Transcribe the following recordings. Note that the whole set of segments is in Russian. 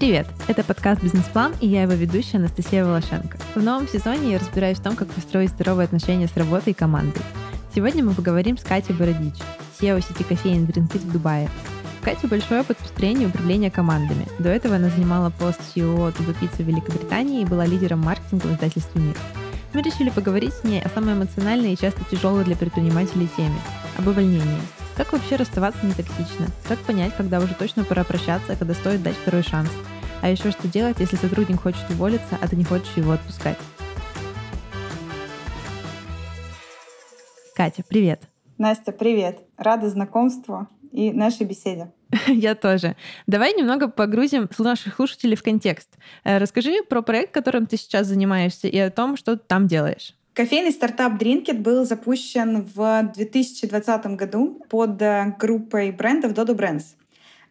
Привет! Это подкаст «Бизнес-план» и я его ведущая Анастасия Волошенко. В новом сезоне я разбираюсь в том, как построить здоровые отношения с работой и командой. Сегодня мы поговорим с Катей Бородич, SEO сети кофеин Drinkit в Дубае. У Кати большой опыт построения и управления командами. До этого она занимала пост CEO Туба Пицца в Великобритании и была лидером маркетинга в издательстве «Мир». Мы решили поговорить с ней о самой эмоциональной и часто тяжелой для предпринимателей теме – об увольнении – как вообще расставаться не токсично? Как понять, когда уже точно пора прощаться, а когда стоит дать второй шанс? А еще что делать, если сотрудник хочет уволиться, а ты не хочешь его отпускать? Катя, привет. Настя, привет. Рада знакомству и нашей беседе. Я тоже. Давай немного погрузим наших слушателей в контекст. Э, расскажи про проект, которым ты сейчас занимаешься, и о том, что ты там делаешь. Кофейный стартап Drinkit был запущен в 2020 году под э, группой брендов Dodo Brands.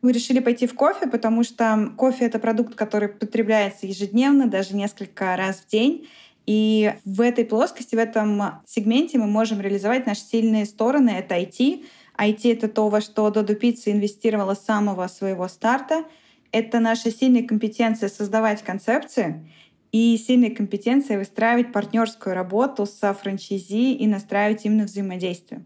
Мы решили пойти в кофе, потому что кофе — это продукт, который потребляется ежедневно, даже несколько раз в день. И в этой плоскости, в этом сегменте мы можем реализовать наши сильные стороны. Это IT. IT — это то, во что Dodo Pizza инвестировала с самого своего старта. Это наша сильная компетенция создавать концепции — и сильной компетенцией выстраивать партнерскую работу со франчайзи и настраивать именно взаимодействие.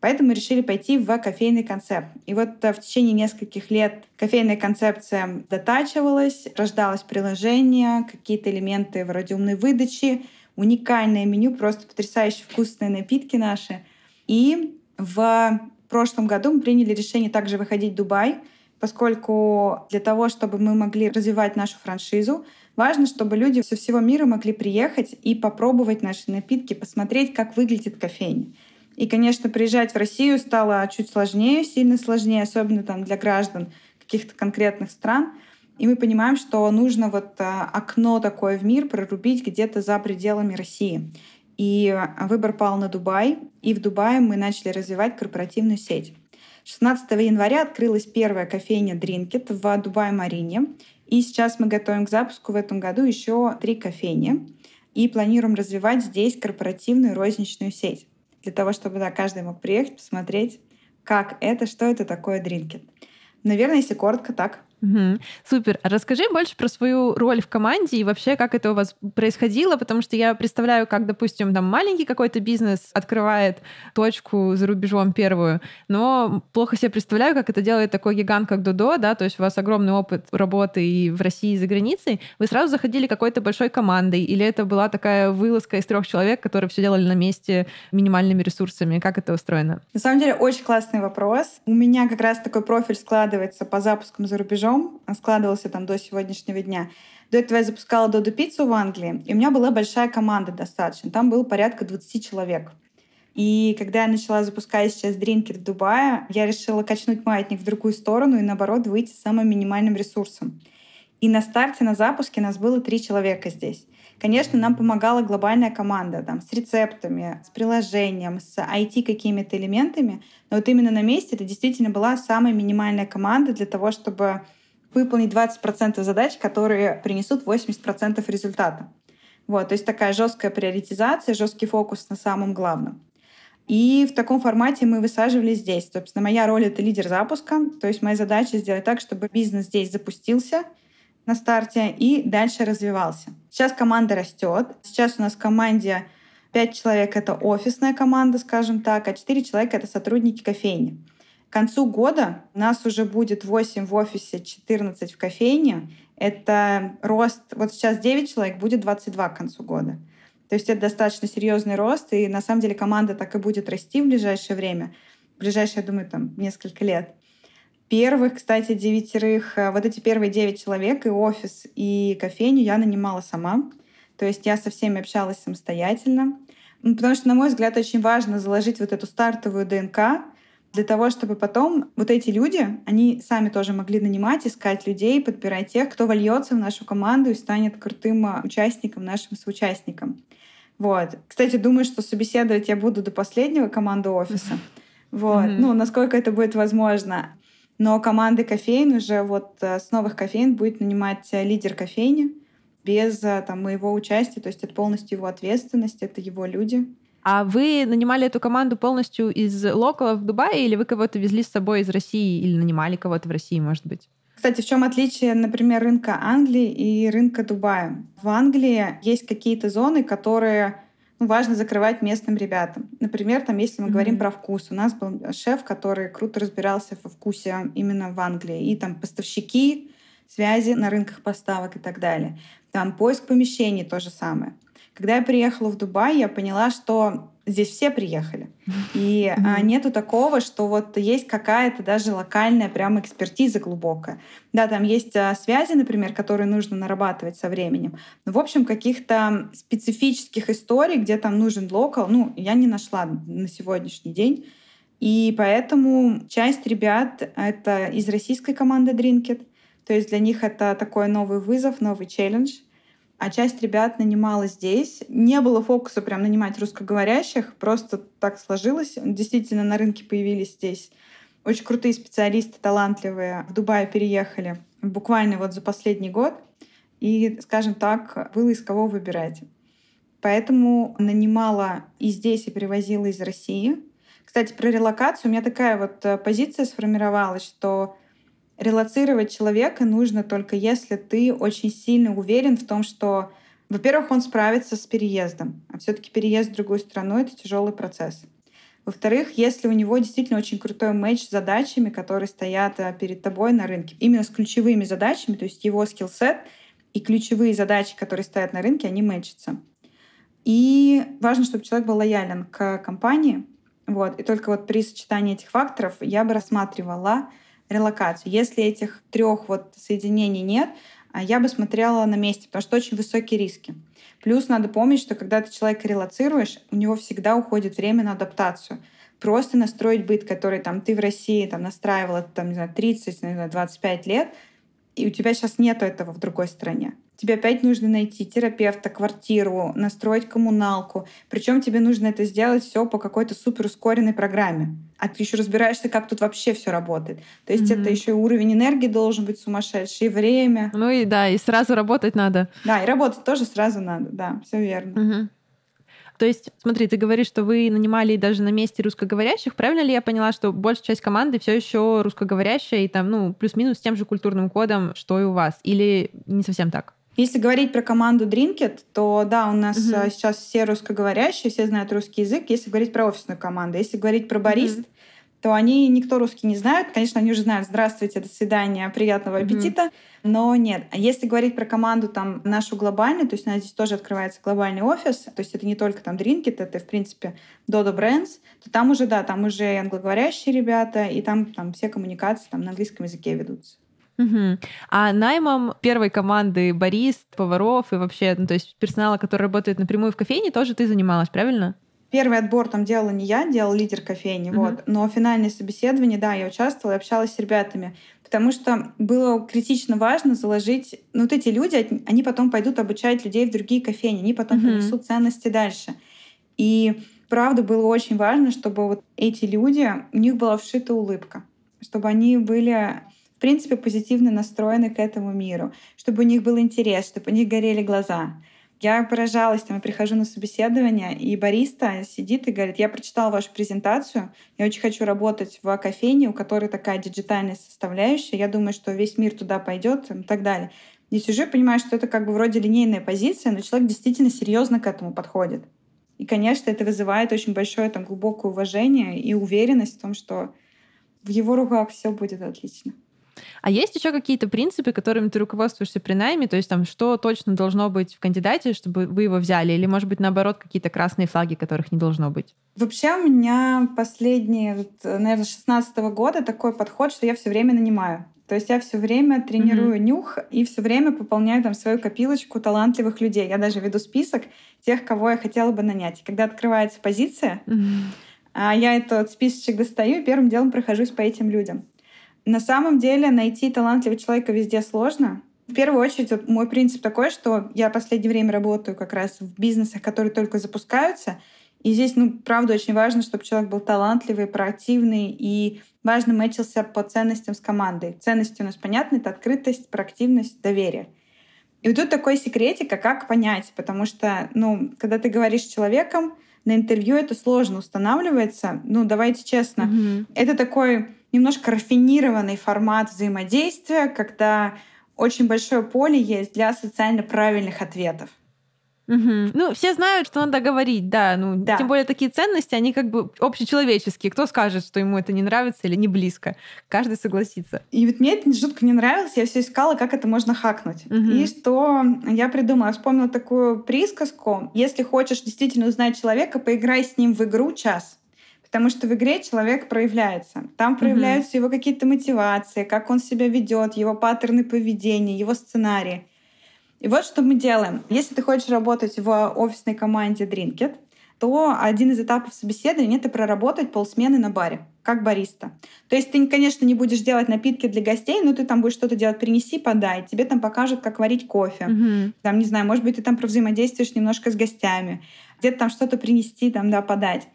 Поэтому решили пойти в кофейный концепт. И вот э, в течение нескольких лет кофейная концепция дотачивалась, рождалось приложение, какие-то элементы вроде умной выдачи, уникальное меню, просто потрясающе вкусные напитки наши. И в прошлом году мы приняли решение также выходить в Дубай, поскольку для того, чтобы мы могли развивать нашу франшизу, Важно, чтобы люди со всего мира могли приехать и попробовать наши напитки, посмотреть, как выглядит кофейня. И, конечно, приезжать в Россию стало чуть сложнее, сильно сложнее, особенно там для граждан каких-то конкретных стран. И мы понимаем, что нужно вот а, окно такое в мир прорубить где-то за пределами России. И выбор пал на Дубай, и в Дубае мы начали развивать корпоративную сеть. 16 января открылась первая кофейня Drinkit в Дубае-Марине. И сейчас мы готовим к запуску в этом году еще три кофейни и планируем развивать здесь корпоративную розничную сеть для того, чтобы да, каждый мог приехать, посмотреть, как это, что это такое Drinkit. Наверное, если коротко, так. Угу. Супер. А расскажи больше про свою роль в команде и вообще, как это у вас происходило, потому что я представляю, как, допустим, там маленький какой-то бизнес открывает точку за рубежом первую, но плохо себе представляю, как это делает такой гигант, как Додо, да, то есть у вас огромный опыт работы и в России, и за границей. Вы сразу заходили какой-то большой командой, или это была такая вылазка из трех человек, которые все делали на месте минимальными ресурсами? Как это устроено? На самом деле, очень классный вопрос. У меня как раз такой профиль складывается по запускам за рубежом, рубежом, складывался там до сегодняшнего дня. До этого я запускала Доду Пиццу в Англии, и у меня была большая команда достаточно. Там было порядка 20 человек. И когда я начала запускать сейчас дринкет в Дубае, я решила качнуть маятник в другую сторону и, наоборот, выйти с самым минимальным ресурсом. И на старте, на запуске нас было три человека здесь. Конечно, нам помогала глобальная команда там, с рецептами, с приложением, с IT какими-то элементами. Но вот именно на месте это действительно была самая минимальная команда для того, чтобы выполнить 20% задач, которые принесут 80% результата. Вот, то есть такая жесткая приоритизация, жесткий фокус на самом главном. И в таком формате мы высаживали здесь. Собственно, моя роль — это лидер запуска. То есть моя задача сделать так, чтобы бизнес здесь запустился на старте и дальше развивался. Сейчас команда растет. Сейчас у нас в команде 5 человек — это офисная команда, скажем так, а 4 человека — это сотрудники кофейни. К концу года нас уже будет 8 в офисе, 14 в кофейне. Это рост, вот сейчас 9 человек, будет 22 к концу года. То есть это достаточно серьезный рост, и на самом деле команда так и будет расти в ближайшее время. В ближайшее, я думаю, там несколько лет. Первых, кстати, девятерых, э, вот эти первые девять человек, и офис, и кофейню я нанимала сама. То есть я со всеми общалась самостоятельно. Потому что, на мой взгляд, очень важно заложить вот эту стартовую ДНК, для того, чтобы потом вот эти люди, они сами тоже могли нанимать, искать людей, подбирать тех, кто вольется в нашу команду и станет крутым а, участником, нашим соучастником. Вот. Кстати, думаю, что собеседовать я буду до последнего команды офиса. Вот. Mm-hmm. Ну, насколько это будет возможно. Но команды кофейн уже вот э, с новых кофейн будет нанимать э, лидер кофейни без э, там, моего участия. То есть это полностью его ответственность, это его люди. А вы нанимали эту команду полностью из локалов в Дубае или вы кого-то везли с собой из России или нанимали кого-то в России, может быть? Кстати, в чем отличие, например, рынка Англии и рынка Дубая? В Англии есть какие-то зоны, которые ну, важно закрывать местным ребятам. Например, там, если мы mm-hmm. говорим про вкус, у нас был шеф, который круто разбирался во вкусе именно в Англии. И там поставщики, связи на рынках поставок и так далее. Там поиск помещений то же самое. Когда я приехала в Дубай, я поняла, что здесь все приехали. И mm-hmm. нету такого, что вот есть какая-то даже локальная прям экспертиза глубокая. Да, там есть а, связи, например, которые нужно нарабатывать со временем. Но, в общем, каких-то специфических историй, где там нужен локал, ну, я не нашла на сегодняшний день. И поэтому часть ребят — это из российской команды Drinkit. То есть для них это такой новый вызов, новый челлендж — а часть ребят нанимала здесь. Не было фокуса прям нанимать русскоговорящих, просто так сложилось. Действительно, на рынке появились здесь очень крутые специалисты, талантливые. В Дубае переехали буквально вот за последний год. И, скажем так, было из кого выбирать. Поэтому нанимала и здесь, и привозила из России. Кстати, про релокацию у меня такая вот э, позиция сформировалась, что релацировать человека нужно только если ты очень сильно уверен в том, что, во-первых, он справится с переездом, а все-таки переезд в другую страну — это тяжелый процесс. Во-вторых, если у него действительно очень крутой матч с задачами, которые стоят э, перед тобой на рынке, именно с ключевыми задачами, то есть его скилл-сет и ключевые задачи, которые стоят на рынке, они мэчатся. И важно, чтобы человек был лоялен к компании. Вот. И только вот при сочетании этих факторов я бы рассматривала релокацию. Если этих трех вот соединений нет, а, я бы смотрела на месте, потому что очень высокие риски. Плюс надо помнить, что когда ты человека релацируешь, у него всегда уходит время на адаптацию. Просто настроить быт, который там ты в России там настраивала там, не знаю, 30, не знаю, 25 лет, и у тебя сейчас нету этого в другой стране. Тебе опять нужно найти терапевта, квартиру, настроить коммуналку. Причем тебе нужно это сделать все по какой-то супер ускоренной программе. А ты еще разбираешься, как тут вообще все работает. То есть mm-hmm. это еще и уровень энергии должен быть сумасшедший, и время. Ну и да, и сразу работать надо. Да, и работать тоже сразу надо, да, все верно. Mm-hmm. То есть, смотри, ты говоришь, что вы нанимали даже на месте русскоговорящих. Правильно ли я поняла, что большая часть команды все еще русскоговорящая и там, ну, плюс-минус с тем же культурным кодом, что и у вас? Или не совсем так? Если говорить про команду Drinkit, то да, у нас угу. сейчас все русскоговорящие, все знают русский язык. Если говорить про офисную команду, если говорить про барист, угу. то они никто русский не знают. Конечно, они уже знают «Здравствуйте, до свидания, приятного аппетита», угу. но нет. А если говорить про команду там нашу глобальную, то есть у нас здесь тоже открывается глобальный офис, то есть это не только там Drinkit, это, в принципе, Dodo Brands, то там уже, да, там уже англоговорящие ребята, и там, там все коммуникации там на английском языке ведутся. Угу. А наймом первой команды барист, поваров и вообще, ну, то есть персонала, который работает напрямую в кофейне, тоже ты занималась, правильно? Первый отбор там делала не я, делал лидер кофейни, uh вот. Но финальное собеседование, да, я участвовала, общалась с ребятами, потому что было критично важно заложить, ну вот эти люди, они потом пойдут обучать людей в другие кофейни, они потом uh принесут ценности дальше. И правда было очень важно, чтобы вот эти люди, у них была вшита улыбка, чтобы они были в принципе, позитивно настроены к этому миру, чтобы у них был интерес, чтобы у них горели глаза. Я поражалась, там, я прихожу на собеседование, и бариста сидит и говорит, я прочитал вашу презентацию, я очень хочу работать в кофейне, у которой такая диджитальная составляющая, я думаю, что весь мир туда пойдет и так далее. И сижу и понимаю, что это как бы вроде линейная позиция, но человек действительно серьезно к этому подходит. И, конечно, это вызывает очень большое там, глубокое уважение и уверенность в том, что в его руках все будет отлично. А есть еще какие-то принципы, которыми ты руководствуешься при найме? То есть там, что точно должно быть в кандидате, чтобы вы его взяли? Или, может быть, наоборот, какие-то красные флаги, которых не должно быть? Вообще у меня последние, наверное, 16 -го года такой подход, что я все время нанимаю. То есть я все время тренирую mm-hmm. нюх и все время пополняю там свою копилочку талантливых людей. Я даже веду список тех, кого я хотела бы нанять. И когда открывается позиция, mm-hmm. я этот списочек достаю и первым делом прохожусь по этим людям. На самом деле найти талантливого человека везде сложно. В первую очередь, вот мой принцип такой, что я в последнее время работаю как раз в бизнесах, которые только запускаются. И здесь, ну, правда, очень важно, чтобы человек был талантливый, проактивный и важно мэчился по ценностям с командой. Ценности у нас понятны — это открытость, проактивность, доверие. И вот тут такой секретик, а как понять? Потому что, ну, когда ты говоришь с человеком, на интервью это сложно устанавливается. Ну, давайте честно. Mm-hmm. Это такой немножко рафинированный формат взаимодействия, когда очень большое поле есть для социально правильных ответов. Угу. Ну, все знают, что надо говорить, да. Ну, да. тем более такие ценности, они как бы общечеловеческие. Кто скажет, что ему это не нравится или не близко? Каждый согласится. И вот мне это жутко не нравилось. Я все искала, как это можно хакнуть. Угу. И что я придумала? Вспомнила такую присказку. Если хочешь действительно узнать человека, поиграй с ним в игру час. Потому что в игре человек проявляется. Там проявляются mm его какие-то мотивации, как он себя ведет, его паттерны поведения, его сценарии. И вот что мы делаем. Если ты хочешь работать в офисной команде Drinkit, то один из этапов собеседования — это проработать полсмены на баре, как бариста. То есть ты, конечно, не будешь делать напитки для гостей, но ты там будешь что-то делать, принеси, подай. Тебе там покажут, как варить кофе. Mm-hmm. Там, не знаю, может быть, ты там провзаимодействуешь немножко с гостями. Где-то там что-то принести, там, да, подать.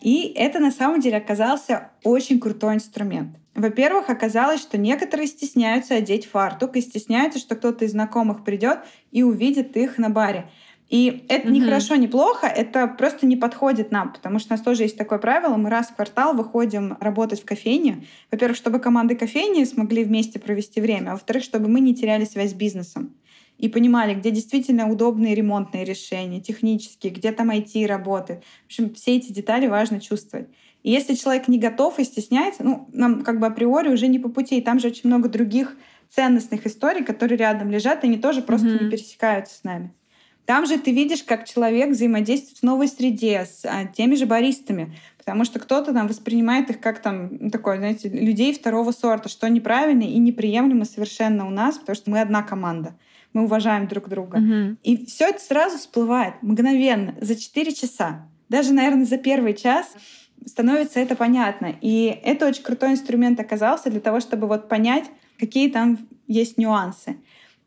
И это на самом деле оказался очень крутой инструмент. Во-первых, оказалось, что некоторые стесняются одеть фартук и стесняются, что кто-то из знакомых придет и увидит их на баре. И это mm-hmm. не хорошо, не плохо, это просто не подходит нам, потому что у нас тоже есть такое правило, мы раз в квартал выходим работать в кофейне. Во-первых, чтобы команды кофейни смогли вместе провести время, а во-вторых, чтобы мы не теряли связь с бизнесом и понимали, где действительно удобные ремонтные решения, технические, где там IT работает. В общем, все эти детали важно чувствовать. И если человек не готов и стесняется, ну, нам как бы априори уже не по пути. И там же очень много других ценностных историй, которые рядом лежат, и они тоже просто mm-hmm. не пересекаются с нами. Там же ты видишь, как человек взаимодействует в новой среде, с а, теми же баристами, потому что кто-то там воспринимает их как там ну, такой, знаете, людей второго сорта, что неправильно и неприемлемо совершенно у нас, потому что мы одна команда мы уважаем друг друга. Угу. И все это сразу всплывает мгновенно, за 4 часа. Даже, наверное, за первый час становится это понятно. И это очень крутой инструмент оказался для того, чтобы вот понять, какие там есть нюансы.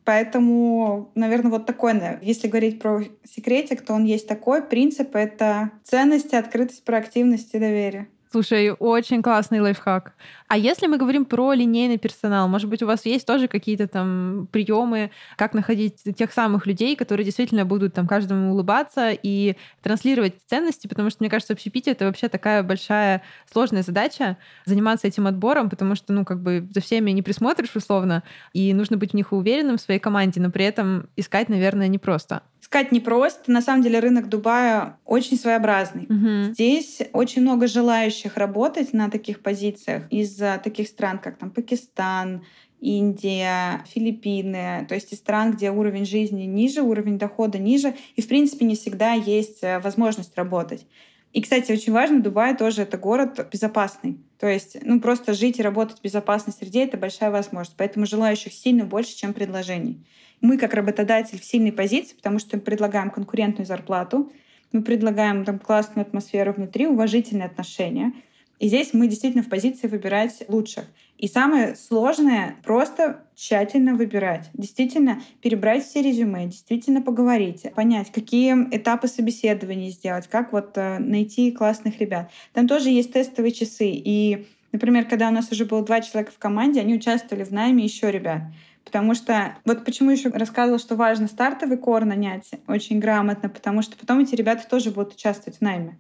Поэтому, наверное, вот такой, если говорить про секретик, то он есть такой. Принцип — это ценности, открытость, проактивность и доверие. Слушай, очень классный лайфхак. А если мы говорим про линейный персонал, может быть, у вас есть тоже какие-то там приемы, как находить тех самых людей, которые действительно будут там каждому улыбаться и транслировать ценности, потому что, мне кажется, общепитие — это вообще такая большая сложная задача заниматься этим отбором, потому что, ну, как бы за всеми не присмотришь условно, и нужно быть в них уверенным в своей команде, но при этом искать, наверное, непросто искать непросто. На самом деле рынок Дубая очень своеобразный. Угу. Здесь очень много желающих работать на таких позициях из таких стран, как там Пакистан, Индия, Филиппины, то есть из стран, где уровень жизни ниже, уровень дохода ниже, и в принципе не всегда есть э, возможность работать. И, кстати, очень важно, Дубай тоже это город безопасный. То есть, ну, просто жить и работать в безопасной среде — это большая возможность. Поэтому желающих сильно больше, чем предложений. Мы, как работодатель, в сильной позиции, потому что мы предлагаем конкурентную зарплату, мы предлагаем там классную атмосферу внутри, уважительные отношения. И здесь мы действительно в позиции выбирать лучших. И самое сложное — просто тщательно выбирать. Действительно перебрать все резюме, действительно поговорить, понять, какие этапы собеседования сделать, как вот э, найти классных ребят. Там тоже есть тестовые часы. И, например, когда у нас уже было два человека в команде, они участвовали в найме еще ребят. Потому что вот почему еще рассказывала, что важно стартовый кор нанять очень грамотно, потому что потом эти ребята тоже будут участвовать в найме.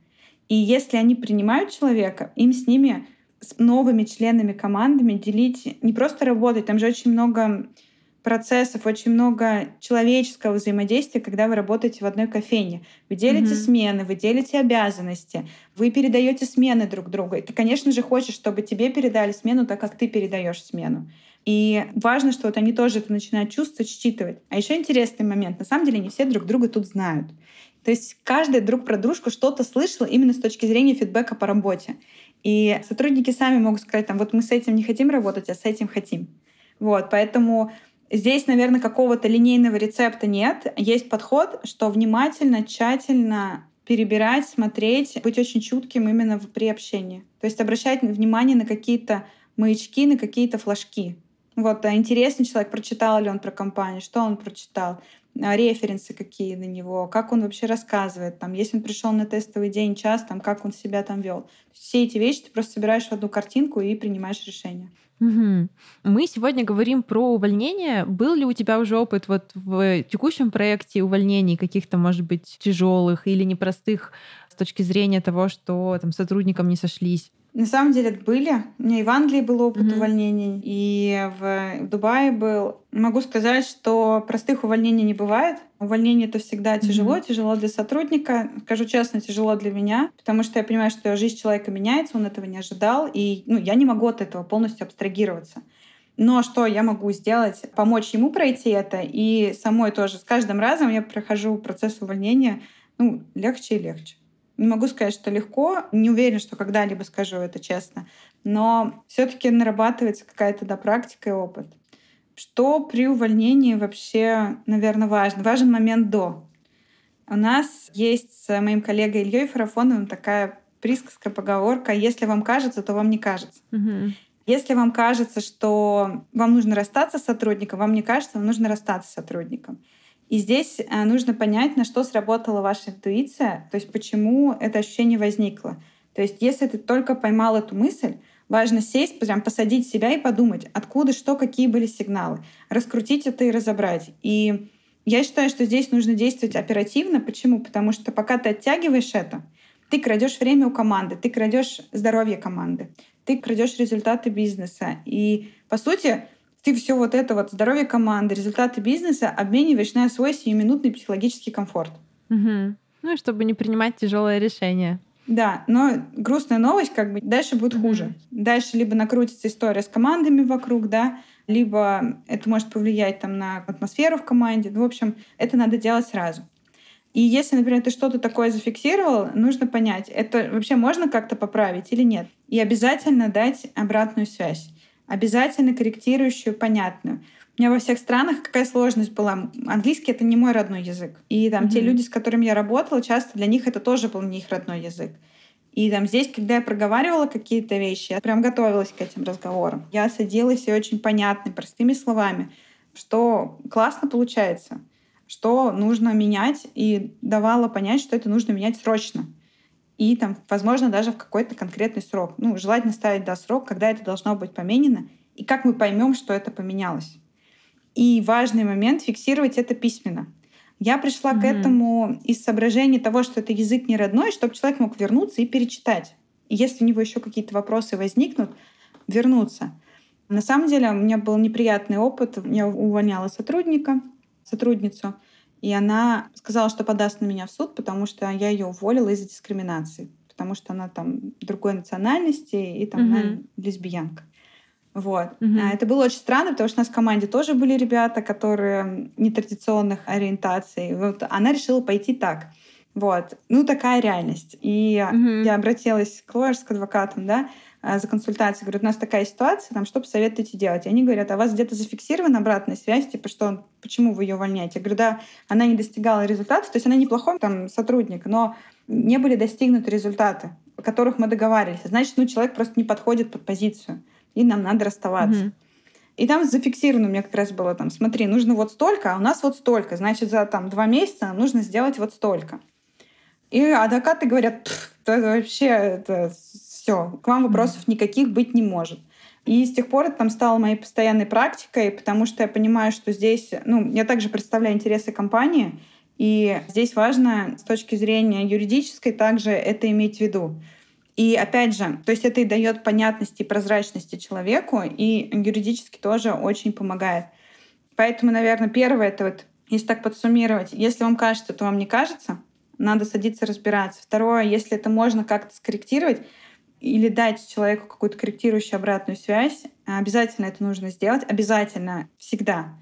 И если они принимают человека, им с ними с новыми членами командами делить, не просто работать, там же очень много процессов, очень много человеческого взаимодействия, когда вы работаете в одной кофейне. Вы делите mm-hmm. смены, вы делите обязанности, вы передаете смены друг другу. И ты, конечно же, хочешь, чтобы тебе передали смену так, как ты передаешь смену. И важно, что вот они тоже это начинают чувствовать, считывать. А еще интересный момент. На самом деле не все друг друга тут знают. То есть каждый друг про дружку что-то слышал именно с точки зрения фидбэка по работе. И сотрудники сами могут сказать, там, вот мы с этим не хотим работать, а с этим хотим. Вот, поэтому здесь, наверное, какого-то линейного рецепта нет. Есть подход, что внимательно, тщательно перебирать, смотреть, быть очень чутким именно при общении. То есть обращать внимание на какие-то маячки, на какие-то флажки. Вот, а интересный человек, прочитал ли он про компанию, что он прочитал, референсы какие на него, как он вообще рассказывает, там, если он пришел на тестовый день, час, там, как он себя там вел. Все эти вещи ты просто собираешь в одну картинку и принимаешь решение. Угу. Мы сегодня говорим про увольнение. Был ли у тебя уже опыт вот в текущем проекте увольнений каких-то, может быть, тяжелых или непростых с точки зрения того, что там сотрудникам не сошлись? На самом деле были. У меня и в Англии был опыт mm-hmm. увольнений, и в, в Дубае был. Могу сказать, что простых увольнений не бывает. Увольнение это всегда тяжело, mm-hmm. тяжело для сотрудника. Скажу честно, тяжело для меня, потому что я понимаю, что жизнь человека меняется, он этого не ожидал, и ну, я не могу от этого полностью абстрагироваться. Но что я могу сделать? Помочь ему пройти это, и самой тоже. С каждым разом я прохожу процесс увольнения ну, легче и легче. Не могу сказать, что легко, не уверена, что когда-либо скажу это честно, но все-таки нарабатывается какая-то да, практика и опыт. Что при увольнении вообще, наверное, важно? Важен момент до. У нас есть с моим коллегой Ильей Фарафоновым такая присказка, поговорка «если вам кажется, то вам не кажется». Угу. Если вам кажется, что вам нужно расстаться с сотрудником, вам не кажется, вам нужно расстаться с сотрудником. И здесь э, нужно понять, на что сработала ваша интуиция, то есть почему это ощущение возникло. То есть если ты только поймал эту мысль, важно сесть, прям посадить себя и подумать, откуда, что, какие были сигналы, раскрутить это и разобрать. И я считаю, что здесь нужно действовать оперативно. Почему? Потому что пока ты оттягиваешь это, ты крадешь время у команды, ты крадешь здоровье команды, ты крадешь результаты бизнеса. И по сути, ты все вот это вот здоровье команды, результаты бизнеса обмениваешь на свой сиюминутный психологический комфорт. Угу. Ну и чтобы не принимать тяжелое решение. Да, но грустная новость, как бы дальше будет mm хуже. Дальше либо накрутится история с командами вокруг, да, либо это может повлиять там на атмосферу в команде. Ну, в общем, это надо делать сразу. И если, например, ты что-то такое зафиксировал, нужно понять, это вообще можно как-то поправить или нет. И обязательно дать обратную связь обязательно корректирующую, понятную. У меня во всех странах какая сложность была. Английский — это не мой родной язык. И там mm-hmm. те люди, с которыми я работала, часто для них это тоже был не их родной язык. И там здесь, когда я проговаривала какие-то вещи, я прям готовилась к этим разговорам. Я садилась и очень понятно, простыми словами, что классно получается, что нужно менять, и давала понять, что это нужно менять срочно и там, возможно, даже в какой-то конкретный срок. Ну, желательно ставить да, срок, когда это должно быть поменено, и как мы поймем, что это поменялось. И важный момент — фиксировать это письменно. Я пришла mm-hmm. к этому из соображения того, что это язык не родной, чтобы человек мог вернуться и перечитать. И если у него еще какие-то вопросы возникнут, вернуться. На самом деле у меня был неприятный опыт. Я увольняла сотрудника, сотрудницу — и она сказала, что подаст на меня в суд, потому что я ее уволила из-за дискриминации, потому что она там другой национальности и там угу. она лесбиянка. Вот. Угу. Это было очень странно, потому что у нас в команде тоже были ребята, которые нетрадиционных ориентаций. Вот она решила пойти так. Вот. Ну, такая реальность. И угу. я обратилась к лоерс, к адвокатам, да, а, за консультацией, говорят, у нас такая ситуация, там, что посоветуете делать? И они говорят, а у вас где-то зафиксирована обратная связь, типа, что, почему вы ее увольняете? Я говорю, да, она не достигала результатов, то есть она неплохой там сотрудник, но не были достигнуты результаты, о которых мы договаривались. Значит, ну, человек просто не подходит под позицию, и нам надо расставаться. Mm-hmm. И там зафиксировано у меня как раз было там, смотри, нужно вот столько, а у нас вот столько. Значит, за там два месяца нам нужно сделать вот столько. И адвокаты говорят, это вообще это все, к вам вопросов никаких быть не может. И с тех пор это там стало моей постоянной практикой, потому что я понимаю, что здесь, ну, я также представляю интересы компании, и здесь важно с точки зрения юридической также это иметь в виду. И опять же, то есть это и дает понятности и прозрачности человеку, и юридически тоже очень помогает. Поэтому, наверное, первое это вот, если так подсуммировать, если вам кажется, то вам не кажется, надо садиться разбираться. Второе, если это можно как-то скорректировать, или дать человеку какую-то корректирующую обратную связь, обязательно это нужно сделать, обязательно, всегда.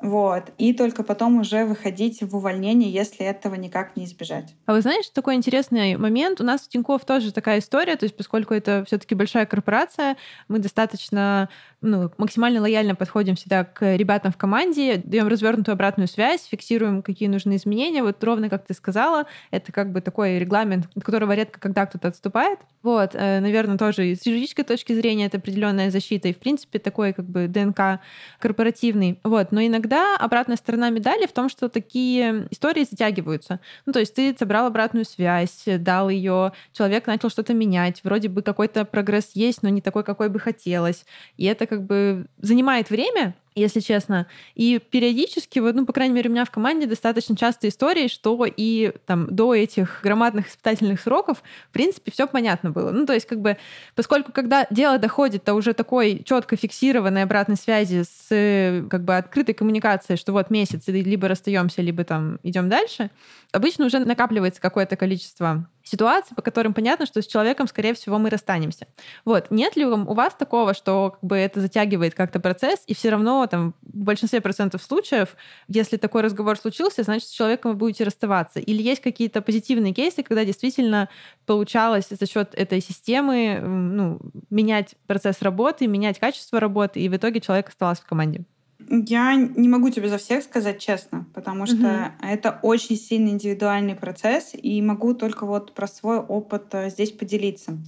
Вот. И только потом уже выходить в увольнение, если этого никак не избежать. А вы знаете, такой интересный момент? У нас в Тинькофф тоже такая история, то есть поскольку это все таки большая корпорация, мы достаточно ну, максимально лояльно подходим всегда к ребятам в команде, даем развернутую обратную связь, фиксируем, какие нужны изменения. Вот ровно как ты сказала, это как бы такой регламент, от которого редко когда кто-то отступает. Вот, э, наверное, тоже с юридической точки зрения это определенная защита, и, в принципе, такой как бы ДНК корпоративный. Вот, но иногда обратная сторона медали в том, что такие истории затягиваются. Ну, то есть ты собрал обратную связь, дал ее, человек начал что-то менять, вроде бы какой-то прогресс есть, но не такой, какой бы хотелось. И это как бы занимает время, если честно. И периодически, вот, ну, по крайней мере, у меня в команде достаточно часто истории, что и там до этих громадных испытательных сроков, в принципе, все понятно было. Ну, то есть, как бы, поскольку когда дело доходит до уже такой четко фиксированной обратной связи с как бы открытой коммуникацией, что вот месяц, либо расстаемся, либо там идем дальше, обычно уже накапливается какое-то количество ситуаций, по которым понятно, что с человеком, скорее всего, мы расстанемся. Вот. Нет ли у вас такого, что как бы это затягивает как-то процесс, и все равно там, в большинстве процентов случаев, если такой разговор случился, значит, с человеком вы будете расставаться? Или есть какие-то позитивные кейсы, когда действительно получалось за счет этой системы ну, менять процесс работы, менять качество работы, и в итоге человек оставался в команде? Я не могу тебе за всех сказать честно, потому что угу. это очень сильно индивидуальный процесс, и могу только вот про свой опыт э, здесь поделиться.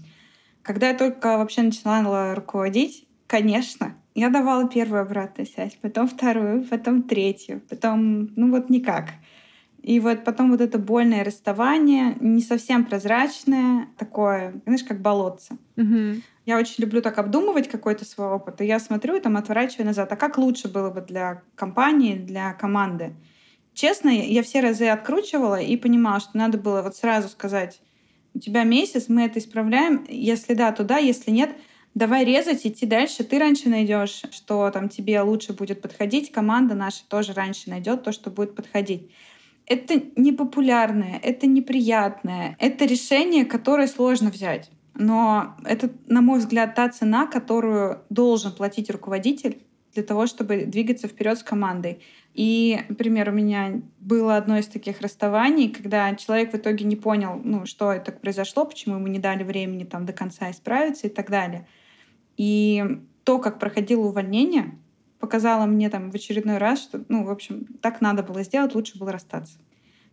Когда я только вообще начинала руководить, конечно, я давала первую обратную связь, потом вторую, потом третью, потом, ну вот никак. И вот потом вот это больное расставание, не совсем прозрачное, такое, знаешь, как болотце. Угу. Я очень люблю так обдумывать какой-то свой опыт, и я смотрю и там отворачиваю назад. А как лучше было бы для компании, для команды? Честно, я все разы откручивала и понимала, что надо было вот сразу сказать, у тебя месяц, мы это исправляем, если да, то да, если нет, давай резать, идти дальше, ты раньше найдешь, что там тебе лучше будет подходить, команда наша тоже раньше найдет то, что будет подходить. Это непопулярное, это неприятное, это решение, которое сложно взять. Но это, на мой взгляд, та цена, которую должен платить руководитель для того, чтобы двигаться вперед с командой. И, например, у меня было одно из таких расставаний, когда человек в итоге не понял, ну, что это произошло, почему ему не дали времени там до конца исправиться и так далее. И то, как проходило увольнение, показало мне там в очередной раз, что, ну, в общем, так надо было сделать, лучше было расстаться.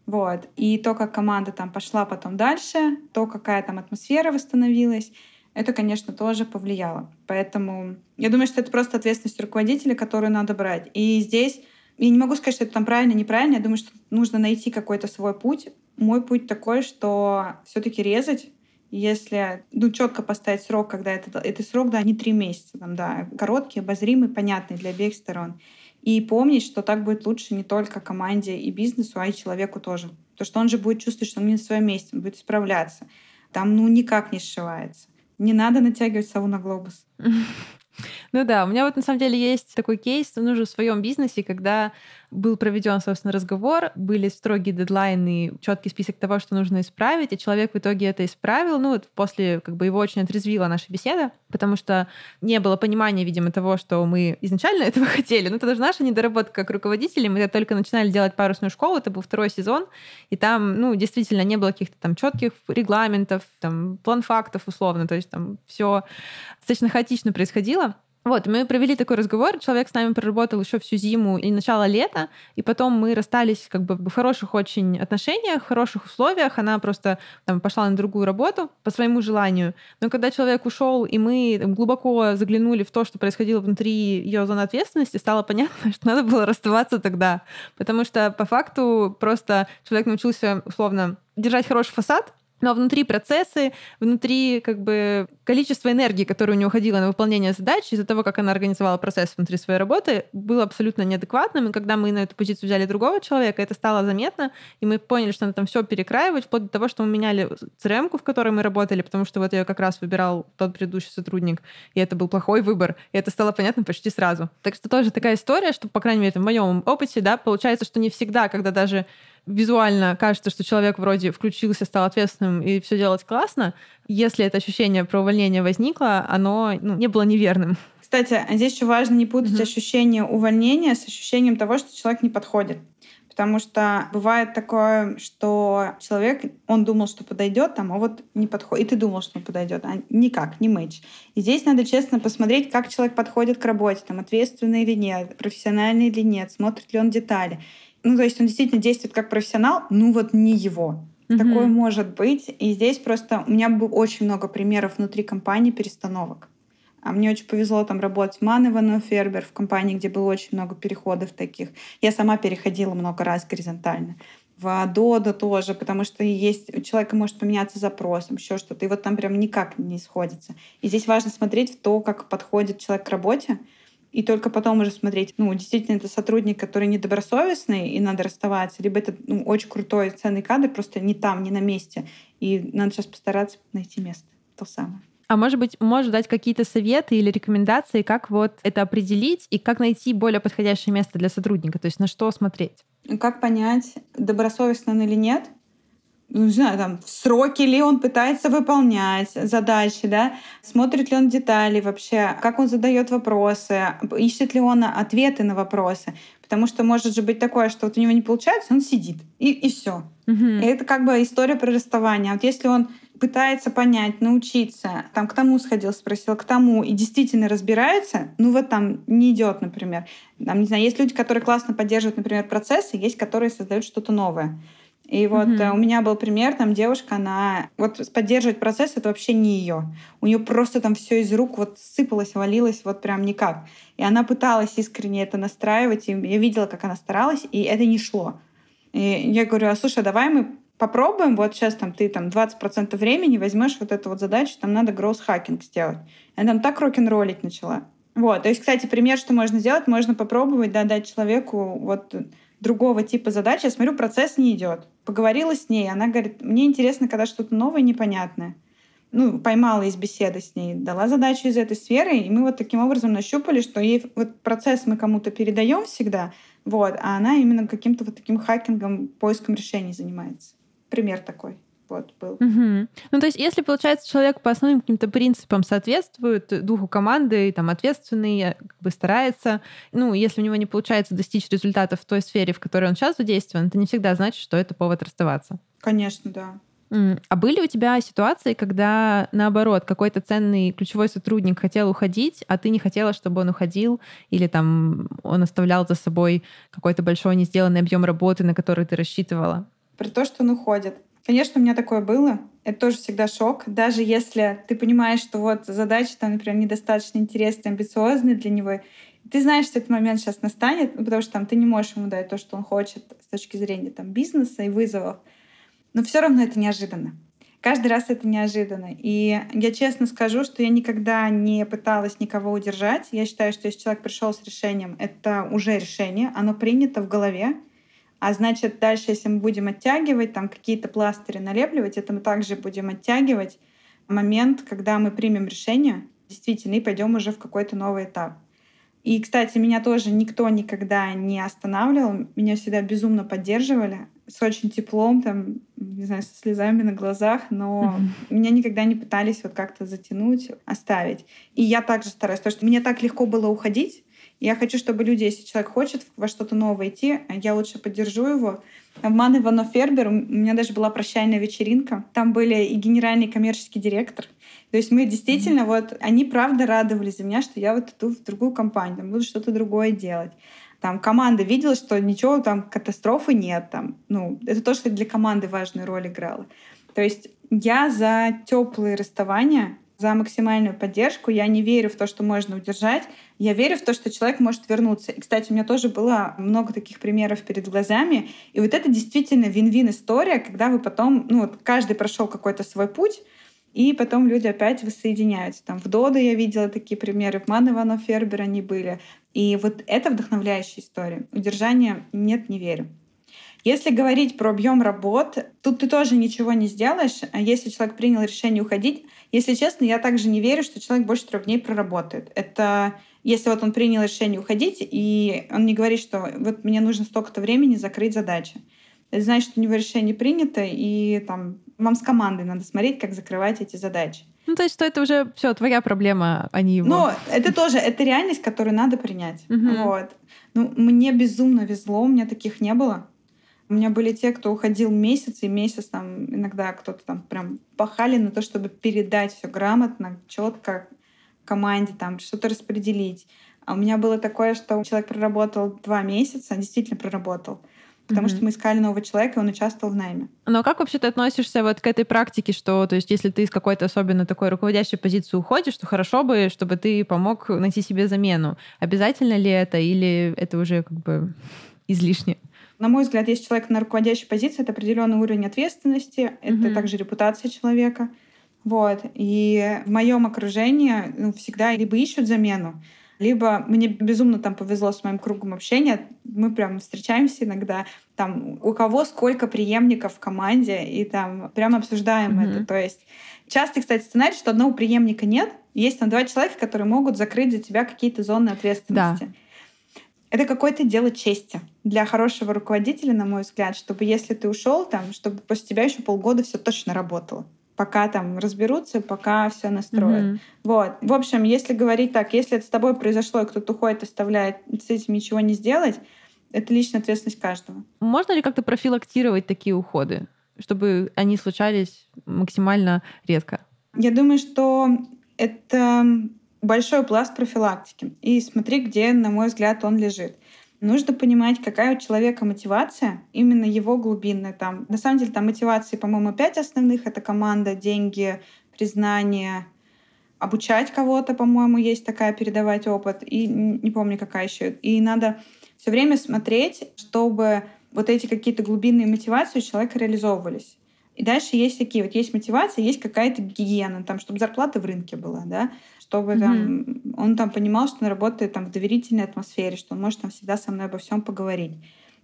Вот. И то, как команда там пошла потом дальше, то, какая там атмосфера восстановилась, это, конечно, тоже повлияло. Поэтому я думаю, что это просто ответственность руководителя, которую надо брать. И здесь я не могу сказать, что это там правильно, неправильно. Я думаю, что нужно найти какой-то свой путь. Мой путь такой, что все-таки резать, если ну, четко поставить срок, когда это, это срок, да, не три месяца, там, да, короткий, обозримый, понятный для обеих сторон. И помнить, что так будет лучше не только команде и бизнесу, а и человеку тоже. Потому что он же будет чувствовать, что он не на своем месте, он будет справляться. Там ну никак не сшивается. Не надо натягивать сову на глобус. Ну да, у меня вот на самом деле есть такой кейс, ну, уже в своем бизнесе, когда был проведен, собственно, разговор, были строгие дедлайны, четкий список того, что нужно исправить, и человек в итоге это исправил. Ну, вот после, как бы, его очень отрезвила наша беседа, потому что не было понимания, видимо, того, что мы изначально этого хотели. Ну, это даже наша недоработка как руководители. Мы только начинали делать парусную школу, это был второй сезон, и там, ну, действительно, не было каких-то там четких регламентов, там, план фактов, условно, то есть там все достаточно хаотично происходило. Вот, мы провели такой разговор, человек с нами проработал еще всю зиму и начало лета, и потом мы расстались как бы в хороших очень отношениях, в хороших условиях. Она просто там, пошла на другую работу по своему желанию. Но когда человек ушел, и мы глубоко заглянули в то, что происходило внутри ее зоны ответственности, стало понятно, что надо было расставаться тогда. Потому что по факту просто человек научился условно держать хороший фасад, но внутри процессы, внутри как бы количество энергии, которое у нее уходило на выполнение задач из-за того, как она организовала процесс внутри своей работы, было абсолютно неадекватным. И когда мы на эту позицию взяли другого человека, это стало заметно, и мы поняли, что надо там все перекраивать, вплоть до того, что мы меняли crm в которой мы работали, потому что вот ее как раз выбирал тот предыдущий сотрудник, и это был плохой выбор, и это стало понятно почти сразу. Так что тоже такая история, что, по крайней мере, в моем опыте, да, получается, что не всегда, когда даже визуально кажется, что человек вроде включился, стал ответственным и все делать классно, если это ощущение про увольнение возникло, оно ну, не было неверным. Кстати, здесь еще важно не путать mm-hmm. ощущение увольнения с ощущением того, что человек не подходит. Потому что бывает такое, что человек, он думал, что подойдет, там, а вот не подходит. И ты думал, что он подойдет, а никак, не мэч. И здесь надо честно посмотреть, как человек подходит к работе, там, ответственный или нет, профессиональный или нет, смотрит ли он детали ну, то есть он действительно действует как профессионал, ну вот не его. Mm-hmm. Такое может быть. И здесь просто у меня было очень много примеров внутри компании перестановок. А мне очень повезло там работать в Ман Фербер, в компании, где было очень много переходов таких. Я сама переходила много раз горизонтально. В Дода тоже, потому что есть у человека может поменяться запрос, еще что-то. И вот там прям никак не сходится. И здесь важно смотреть в то, как подходит человек к работе, и только потом уже смотреть, ну, действительно, это сотрудник, который недобросовестный, и надо расставаться, либо это ну, очень крутой, ценный кадр, просто не там, не на месте. И надо сейчас постараться найти место, то самое. А может быть, можешь дать какие-то советы или рекомендации, как вот это определить и как найти более подходящее место для сотрудника, то есть на что смотреть? Как понять, добросовестно он или нет? Ну, не знаю, там, сроки ли он пытается выполнять задачи, да, смотрит ли он детали вообще, как он задает вопросы, ищет ли он ответы на вопросы. Потому что может же быть такое, что вот у него не получается, он сидит, и, и все. Угу. И это как бы история про расставание. Вот если он пытается понять, научиться, там к тому сходил, спросил, к тому, и действительно разбирается, ну вот там не идет, например. Там, не знаю, есть люди, которые классно поддерживают, например, процессы, есть, которые создают что-то новое. И вот mm-hmm. у меня был пример, там девушка, она вот поддерживать процесс это вообще не ее. У нее просто там все из рук вот сыпалось, валилось вот прям никак. И она пыталась искренне это настраивать, и я видела, как она старалась, и это не шло. И я говорю, а слушай, давай мы попробуем, вот сейчас там ты там 20% времени возьмешь вот эту вот задачу, там надо hacking сделать. Она там так рок-н-роллить начала. Вот, то есть, кстати, пример, что можно сделать, можно попробовать, да, дать человеку вот другого типа задач, я смотрю, процесс не идет. Поговорила с ней, она говорит, мне интересно, когда что-то новое, непонятное. Ну, поймала из беседы с ней, дала задачу из этой сферы, и мы вот таким образом нащупали, что ей вот процесс мы кому-то передаем всегда, вот, а она именно каким-то вот таким хакингом, поиском решений занимается. Пример такой вот был. Угу. Ну, то есть, если, получается, человек по основным каким-то принципам соответствует духу команды, там, ответственный, э, как бы старается, ну, если у него не получается достичь результатов в той сфере, в которой он сейчас задействован, это не всегда значит, что это повод расставаться. Конечно, да. А были у тебя ситуации, когда, наоборот, какой-то ценный ключевой сотрудник хотел уходить, а ты не хотела, чтобы он уходил, или там он оставлял за собой какой-то большой не сделанный объем работы, на который ты рассчитывала? Про то, что он уходит. Конечно, у меня такое было. Это тоже всегда шок. Даже если ты понимаешь, что вот задача там, например, недостаточно интересная, амбициозная для него, ты знаешь, что этот момент сейчас настанет, ну, потому что там ты не можешь ему дать то, что он хочет с точки зрения там, бизнеса и вызовов. Но все равно это неожиданно. Каждый раз это неожиданно. И я честно скажу, что я никогда не пыталась никого удержать. Я считаю, что если человек пришел с решением, это уже решение, оно принято в голове. А значит, дальше, если мы будем оттягивать, там какие-то пластыри налепливать, это мы также будем оттягивать момент, когда мы примем решение, действительно, и пойдем уже в какой-то новый этап. И, кстати, меня тоже никто никогда не останавливал. Меня всегда безумно поддерживали. С очень теплом, там, не знаю, со слезами на глазах, но mm-hmm. меня никогда не пытались вот как-то затянуть, оставить. И я также стараюсь, потому что мне так легко было уходить, я хочу, чтобы люди, если человек хочет во что-то новое идти, я лучше поддержу его. В Ман Иванов Фербер у меня даже была прощальная вечеринка. Там были и генеральный коммерческий директор. То есть мы действительно, mm-hmm. вот, они правда радовались за меня, что я вот иду в другую компанию, там, буду что-то другое делать. Там команда видела, что ничего, там катастрофы нет. Там, ну, это то, что для команды важную роль играло. То есть я за теплые расставания, за максимальную поддержку. Я не верю в то, что можно удержать. Я верю в то, что человек может вернуться. И, кстати, у меня тоже было много таких примеров перед глазами. И вот это действительно вин-вин история, когда вы потом, ну вот каждый прошел какой-то свой путь, и потом люди опять воссоединяются. Там в Додо я видела такие примеры, в Ман Иванов Фербер они были. И вот это вдохновляющая история. Удержания нет, не верю. Если говорить про объем работ, тут ты тоже ничего не сделаешь. А если человек принял решение уходить, если честно, я также не верю, что человек больше трех дней проработает. Это если вот он принял решение уходить, и он не говорит, что вот мне нужно столько-то времени закрыть задачи. Это значит, что у него решение принято, и там вам с командой надо смотреть, как закрывать эти задачи. Ну, то есть, что это уже все твоя проблема, а не его. Ну, это тоже, это реальность, которую надо принять. Угу. Вот. Ну, мне безумно везло, у меня таких не было. У меня были те, кто уходил месяц, и месяц там иногда кто-то там прям пахали на то, чтобы передать все грамотно, четко команде, там что-то распределить. А у меня было такое, что человек проработал два месяца, действительно проработал, потому mm-hmm. что мы искали нового человека, и он участвовал в найме. Но как вообще ты относишься вот к этой практике, что, то есть, если ты из какой-то особенно такой руководящей позиции уходишь, то хорошо бы, чтобы ты помог найти себе замену. Обязательно ли это, или это уже как бы излишне? На мой взгляд, если человек на руководящей позиции, это определенный уровень ответственности, это mm-hmm. также репутация человека. Вот. И в моем окружении ну, всегда либо ищут замену, Либо мне безумно там повезло с моим кругом общения, мы прям встречаемся иногда, там у кого сколько преемников в команде, и там прям обсуждаем mm-hmm. это. То есть часто, кстати, сценарий, что одного преемника нет, есть там два человека, которые могут закрыть за тебя какие-то зоны ответственности. Да. Это какое-то дело чести для хорошего руководителя, на мой взгляд, чтобы если ты ушел там, чтобы после тебя еще полгода все точно работало пока там разберутся, пока все настроят. Mm-hmm. Вот. В общем, если говорить так, если это с тобой произошло, и кто-то уходит, оставляет, с этим ничего не сделать, это личная ответственность каждого. Можно ли как-то профилактировать такие уходы, чтобы они случались максимально редко? Я думаю, что это большой пласт профилактики. И смотри, где, на мой взгляд, он лежит. Нужно понимать, какая у человека мотивация, именно его глубинная. Там, на самом деле, там мотивации, по-моему, пять основных. Это команда, деньги, признание, обучать кого-то, по-моему, есть такая, передавать опыт. И не помню, какая еще. И надо все время смотреть, чтобы вот эти какие-то глубинные мотивации у человека реализовывались. И дальше есть такие, вот есть мотивация, есть какая-то гигиена, там, чтобы зарплата в рынке была, да, чтобы mm-hmm. там, он там понимал, что он работает там в доверительной атмосфере, что он может там всегда со мной обо всем поговорить.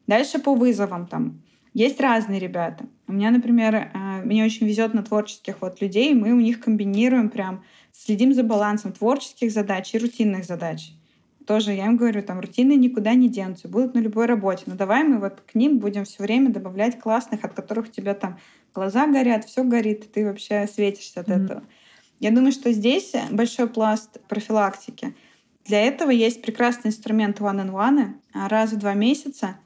Дальше по вызовам там. Есть разные ребята. У меня, например, э, мне очень везет на творческих вот людей, мы у них комбинируем прям, следим за балансом творческих задач и рутинных задач. Тоже я им говорю, там рутины никуда не денутся, будут на любой работе. Но давай мы вот к ним будем все время добавлять классных, от которых у тебя там глаза горят, все горит, и ты вообще светишься от mm-hmm. этого. Я думаю, что здесь большой пласт профилактики. Для этого есть прекрасный инструмент one-on-one. А раз в два месяца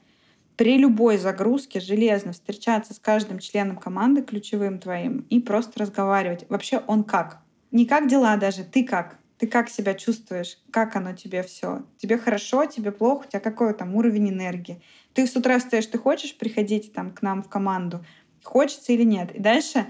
при любой загрузке железно встречаться с каждым членом команды, ключевым твоим, и просто разговаривать. Вообще он как? Не как дела даже, ты как? Ты как себя чувствуешь? Как оно тебе все? Тебе хорошо, тебе плохо? У тебя какой там уровень энергии? Ты с утра встаешь, ты хочешь приходить там к нам в команду? Хочется или нет? И дальше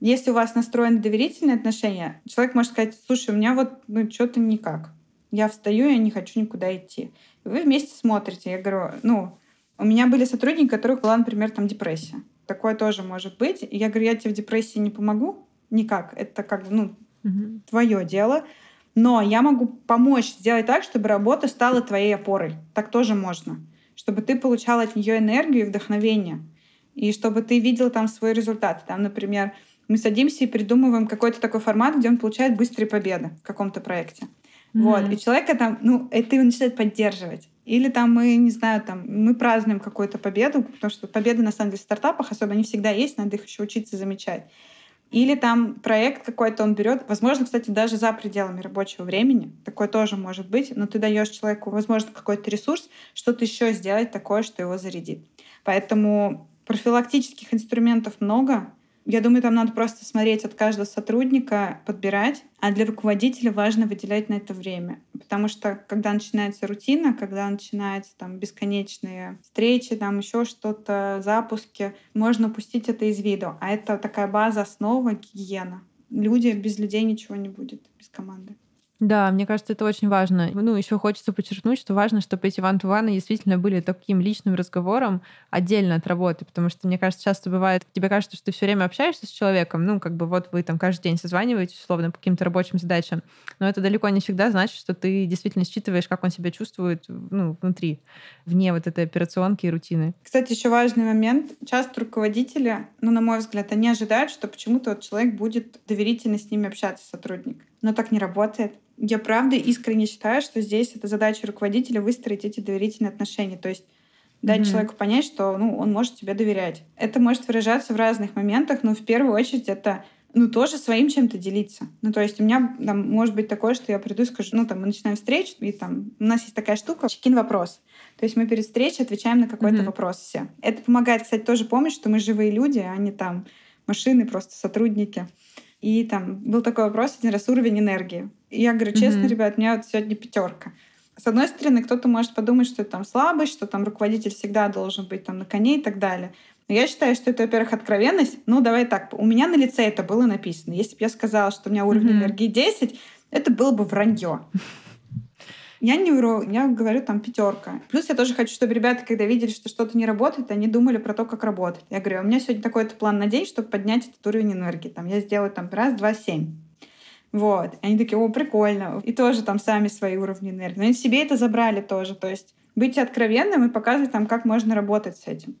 если у вас настроены доверительные отношения, человек может сказать, слушай, у меня вот ну, что-то никак. Я встаю, я не хочу никуда идти. И вы вместе смотрите. Я говорю, ну, у меня были сотрудники, у которых была, например, там депрессия. Такое тоже может быть. И я говорю, я тебе в депрессии не помогу никак. Это как бы, ну, угу. твое дело. Но я могу помочь сделать так, чтобы работа стала твоей опорой. Так тоже можно. Чтобы ты получал от нее энергию и вдохновение. И чтобы ты видел там свой результат. Там, например, мы садимся и придумываем какой-то такой формат, где он получает быстрые победы в каком-то проекте. Mm-hmm. Вот. И человека там, ну, это его начинает поддерживать. Или там мы, не знаю, там мы празднуем какую-то победу, потому что победы на самом деле в стартапах особо не всегда есть, надо их еще учиться замечать. Или там проект какой-то он берет, возможно, кстати, даже за пределами рабочего времени, такое тоже может быть, но ты даешь человеку, возможно, какой-то ресурс, что-то еще сделать такое, что его зарядит. Поэтому профилактических инструментов много, я думаю, там надо просто смотреть от каждого сотрудника, подбирать. А для руководителя важно выделять на это время. Потому что когда начинается рутина, когда начинаются там бесконечные встречи, там еще что-то, запуски, можно упустить это из виду. А это такая база, основа, гигиена. Люди, без людей ничего не будет, без команды. Да, мне кажется, это очень важно. Ну, еще хочется подчеркнуть, что важно, чтобы эти ван ваны действительно были таким личным разговором отдельно от работы, потому что, мне кажется, часто бывает, тебе кажется, что ты все время общаешься с человеком, ну, как бы вот вы там каждый день созваниваетесь, условно, по каким-то рабочим задачам, но это далеко не всегда значит, что ты действительно считываешь, как он себя чувствует, ну, внутри, вне вот этой операционки и рутины. Кстати, еще важный момент. Часто руководители, ну, на мой взгляд, они ожидают, что почему-то вот человек будет доверительно с ними общаться, сотрудник. Но так не работает я правда искренне считаю, что здесь это задача руководителя выстроить эти доверительные отношения. То есть дать mm-hmm. человеку понять, что ну, он может тебе доверять. Это может выражаться в разных моментах, но в первую очередь это ну, тоже своим чем-то делиться. Ну, то есть у меня там, может быть такое, что я приду и скажу, ну, там, мы начинаем встречу, и там у нас есть такая штука, чекин вопрос. То есть мы перед встречей отвечаем на какой-то mm-hmm. вопрос все. Это помогает, кстати, тоже помнить, что мы живые люди, а не там машины, просто сотрудники. И там был такой вопрос один раз уровень энергии. И я говорю, честно, mm-hmm. ребят, у меня вот сегодня пятерка. С одной стороны, кто-то может подумать, что это там слабость, что там руководитель всегда должен быть там на коне и так далее. Но я считаю, что это, во-первых, откровенность. Ну, давай так, у меня на лице это было написано. Если бы я сказала, что у меня уровень mm-hmm. энергии 10, это было бы вранье. Я не вру, я говорю там пятерка. Плюс я тоже хочу, чтобы ребята, когда видели, что что-то не работает, они думали про то, как работать. Я говорю, у меня сегодня такой-то план на день, чтобы поднять этот уровень энергии. Там я сделаю там раз, два, семь. Вот. И они такие, о, прикольно. И тоже там сами свои уровни энергии. Но они себе это забрали тоже. То есть быть откровенным и показывать там, как можно работать с этим.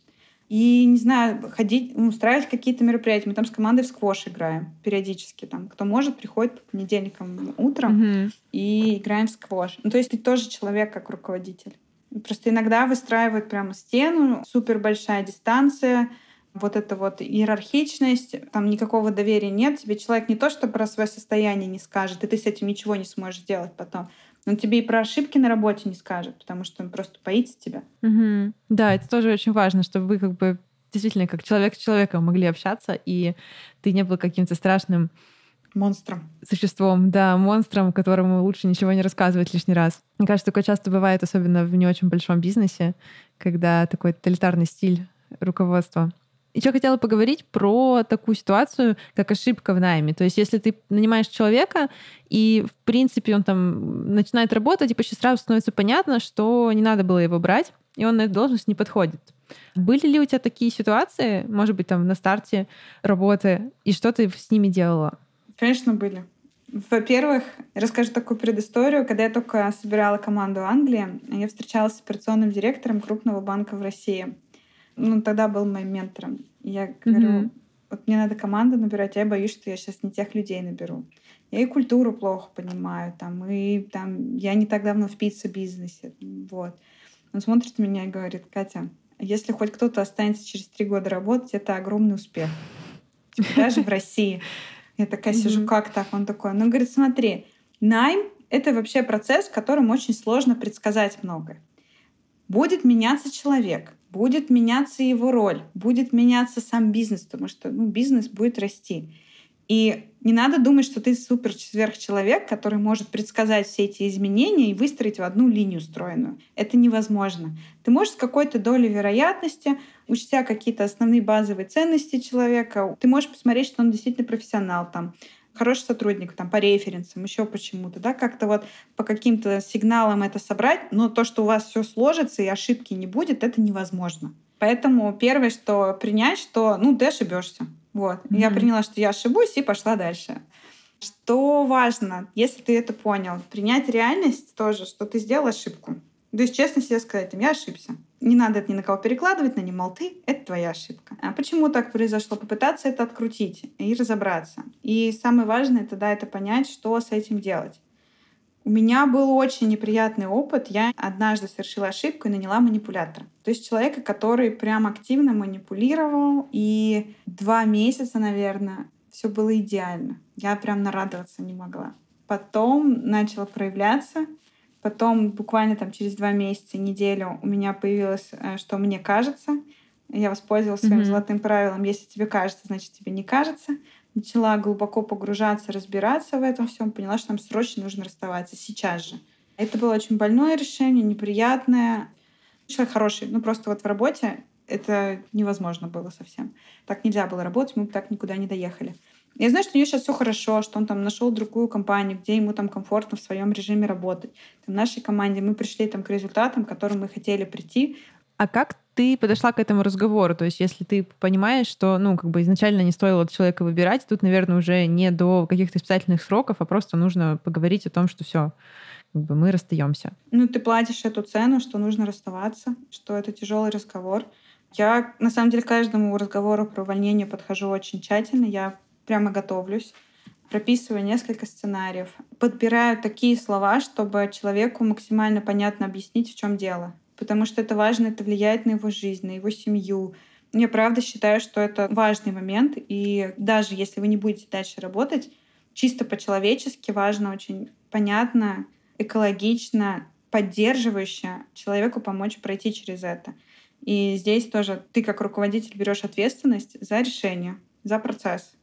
И, не знаю, ходить, устраивать какие-то мероприятия. Мы там с командой в сквош играем периодически. Там, кто может, приходит по понедельникам утром mm-hmm. и играем в сквош. Ну, то есть ты тоже человек как руководитель. Просто иногда выстраивают прямо стену, супер большая дистанция, вот эта вот иерархичность, там никакого доверия нет. Тебе человек не то, что про свое состояние не скажет, и ты с этим ничего не сможешь сделать потом. Он тебе и про ошибки на работе не скажет, потому что он просто боится тебя. Угу. Да, это тоже очень важно, чтобы вы как бы действительно как человек с человеком могли общаться, и ты не был каким-то страшным Монстром. Существом, да, монстром, которому лучше ничего не рассказывать лишний раз. Мне кажется, такое часто бывает, особенно в не очень большом бизнесе, когда такой тоталитарный стиль руководства. Еще хотела поговорить про такую ситуацию, как ошибка в найме. То есть, если ты нанимаешь человека, и, в принципе, он там начинает работать, и почти сразу становится понятно, что не надо было его брать, и он на эту должность не подходит. Были ли у тебя такие ситуации, может быть, там на старте работы, и что ты с ними делала? Конечно, были. Во-первых, расскажу такую предысторию. Когда я только собирала команду Англии, я встречалась с операционным директором крупного банка в России ну, тогда был моим ментором. я говорю, mm-hmm. вот мне надо команду набирать, а я боюсь, что я сейчас не тех людей наберу. Я и культуру плохо понимаю, там, и там, я не так давно в пицца-бизнесе, вот. Он смотрит на меня и говорит, Катя, если хоть кто-то останется через три года работать, это огромный успех. Типа, даже в России. Я такая сижу, как так? Он такой, ну, говорит, смотри, найм — это вообще процесс, в котором очень сложно предсказать многое. Будет меняться человек, будет меняться его роль, будет меняться сам бизнес, потому что ну, бизнес будет расти. И не надо думать, что ты супер сверхчеловек, который может предсказать все эти изменения и выстроить в одну линию стройную. Это невозможно. Ты можешь с какой-то долей вероятности, учтя какие-то основные базовые ценности человека, ты можешь посмотреть, что он действительно профессионал там, хороший сотрудник там, по референсам, еще почему-то, да, как-то вот по каким-то сигналам это собрать, но то, что у вас все сложится и ошибки не будет, это невозможно. Поэтому первое, что принять, что, ну, ты ошибешься. Вот. Mm-hmm. Я приняла, что я ошибусь, и пошла дальше. Что важно, если ты это понял, принять реальность тоже, что ты сделал ошибку. То есть честно себе сказать, я ошибся. Не надо это ни на кого перекладывать, на не мол ты, это твоя ошибка. А почему так произошло? Попытаться это открутить и разобраться. И самое важное тогда это понять, что с этим делать. У меня был очень неприятный опыт. Я однажды совершила ошибку и наняла манипулятора. То есть человека, который прям активно манипулировал. И два месяца, наверное, все было идеально. Я прям нарадоваться не могла. Потом начало проявляться Потом буквально там через два месяца, неделю у меня появилось, э, что мне кажется. Я воспользовалась своим mm-hmm. золотым правилом. Если тебе кажется, значит тебе не кажется. Начала глубоко погружаться, разбираться в этом всем. Поняла, что нам срочно нужно расставаться сейчас же. Это было очень больное решение, неприятное. Человек хороший. Ну просто вот в работе это невозможно было совсем. Так нельзя было работать, мы бы так никуда не доехали. Я знаю, что у него сейчас все хорошо, что он там нашел другую компанию, где ему там комфортно в своем режиме работать. Там, в нашей команде мы пришли там к результатам, к которым мы хотели прийти. А как ты подошла к этому разговору? То есть, если ты понимаешь, что, ну, как бы изначально не стоило человека выбирать, тут, наверное, уже не до каких-то испытательных сроков, а просто нужно поговорить о том, что все, как бы мы расстаемся. Ну, ты платишь эту цену, что нужно расставаться, что это тяжелый разговор. Я, на самом деле, к каждому разговору про увольнение подхожу очень тщательно. Я прямо готовлюсь, прописываю несколько сценариев, подбираю такие слова, чтобы человеку максимально понятно объяснить, в чем дело. Потому что это важно, это влияет на его жизнь, на его семью. Я правда считаю, что это важный момент, и даже если вы не будете дальше работать, чисто по-человечески важно очень понятно, экологично, поддерживающе человеку помочь пройти через это. И здесь тоже ты как руководитель берешь ответственность за решение, за процесс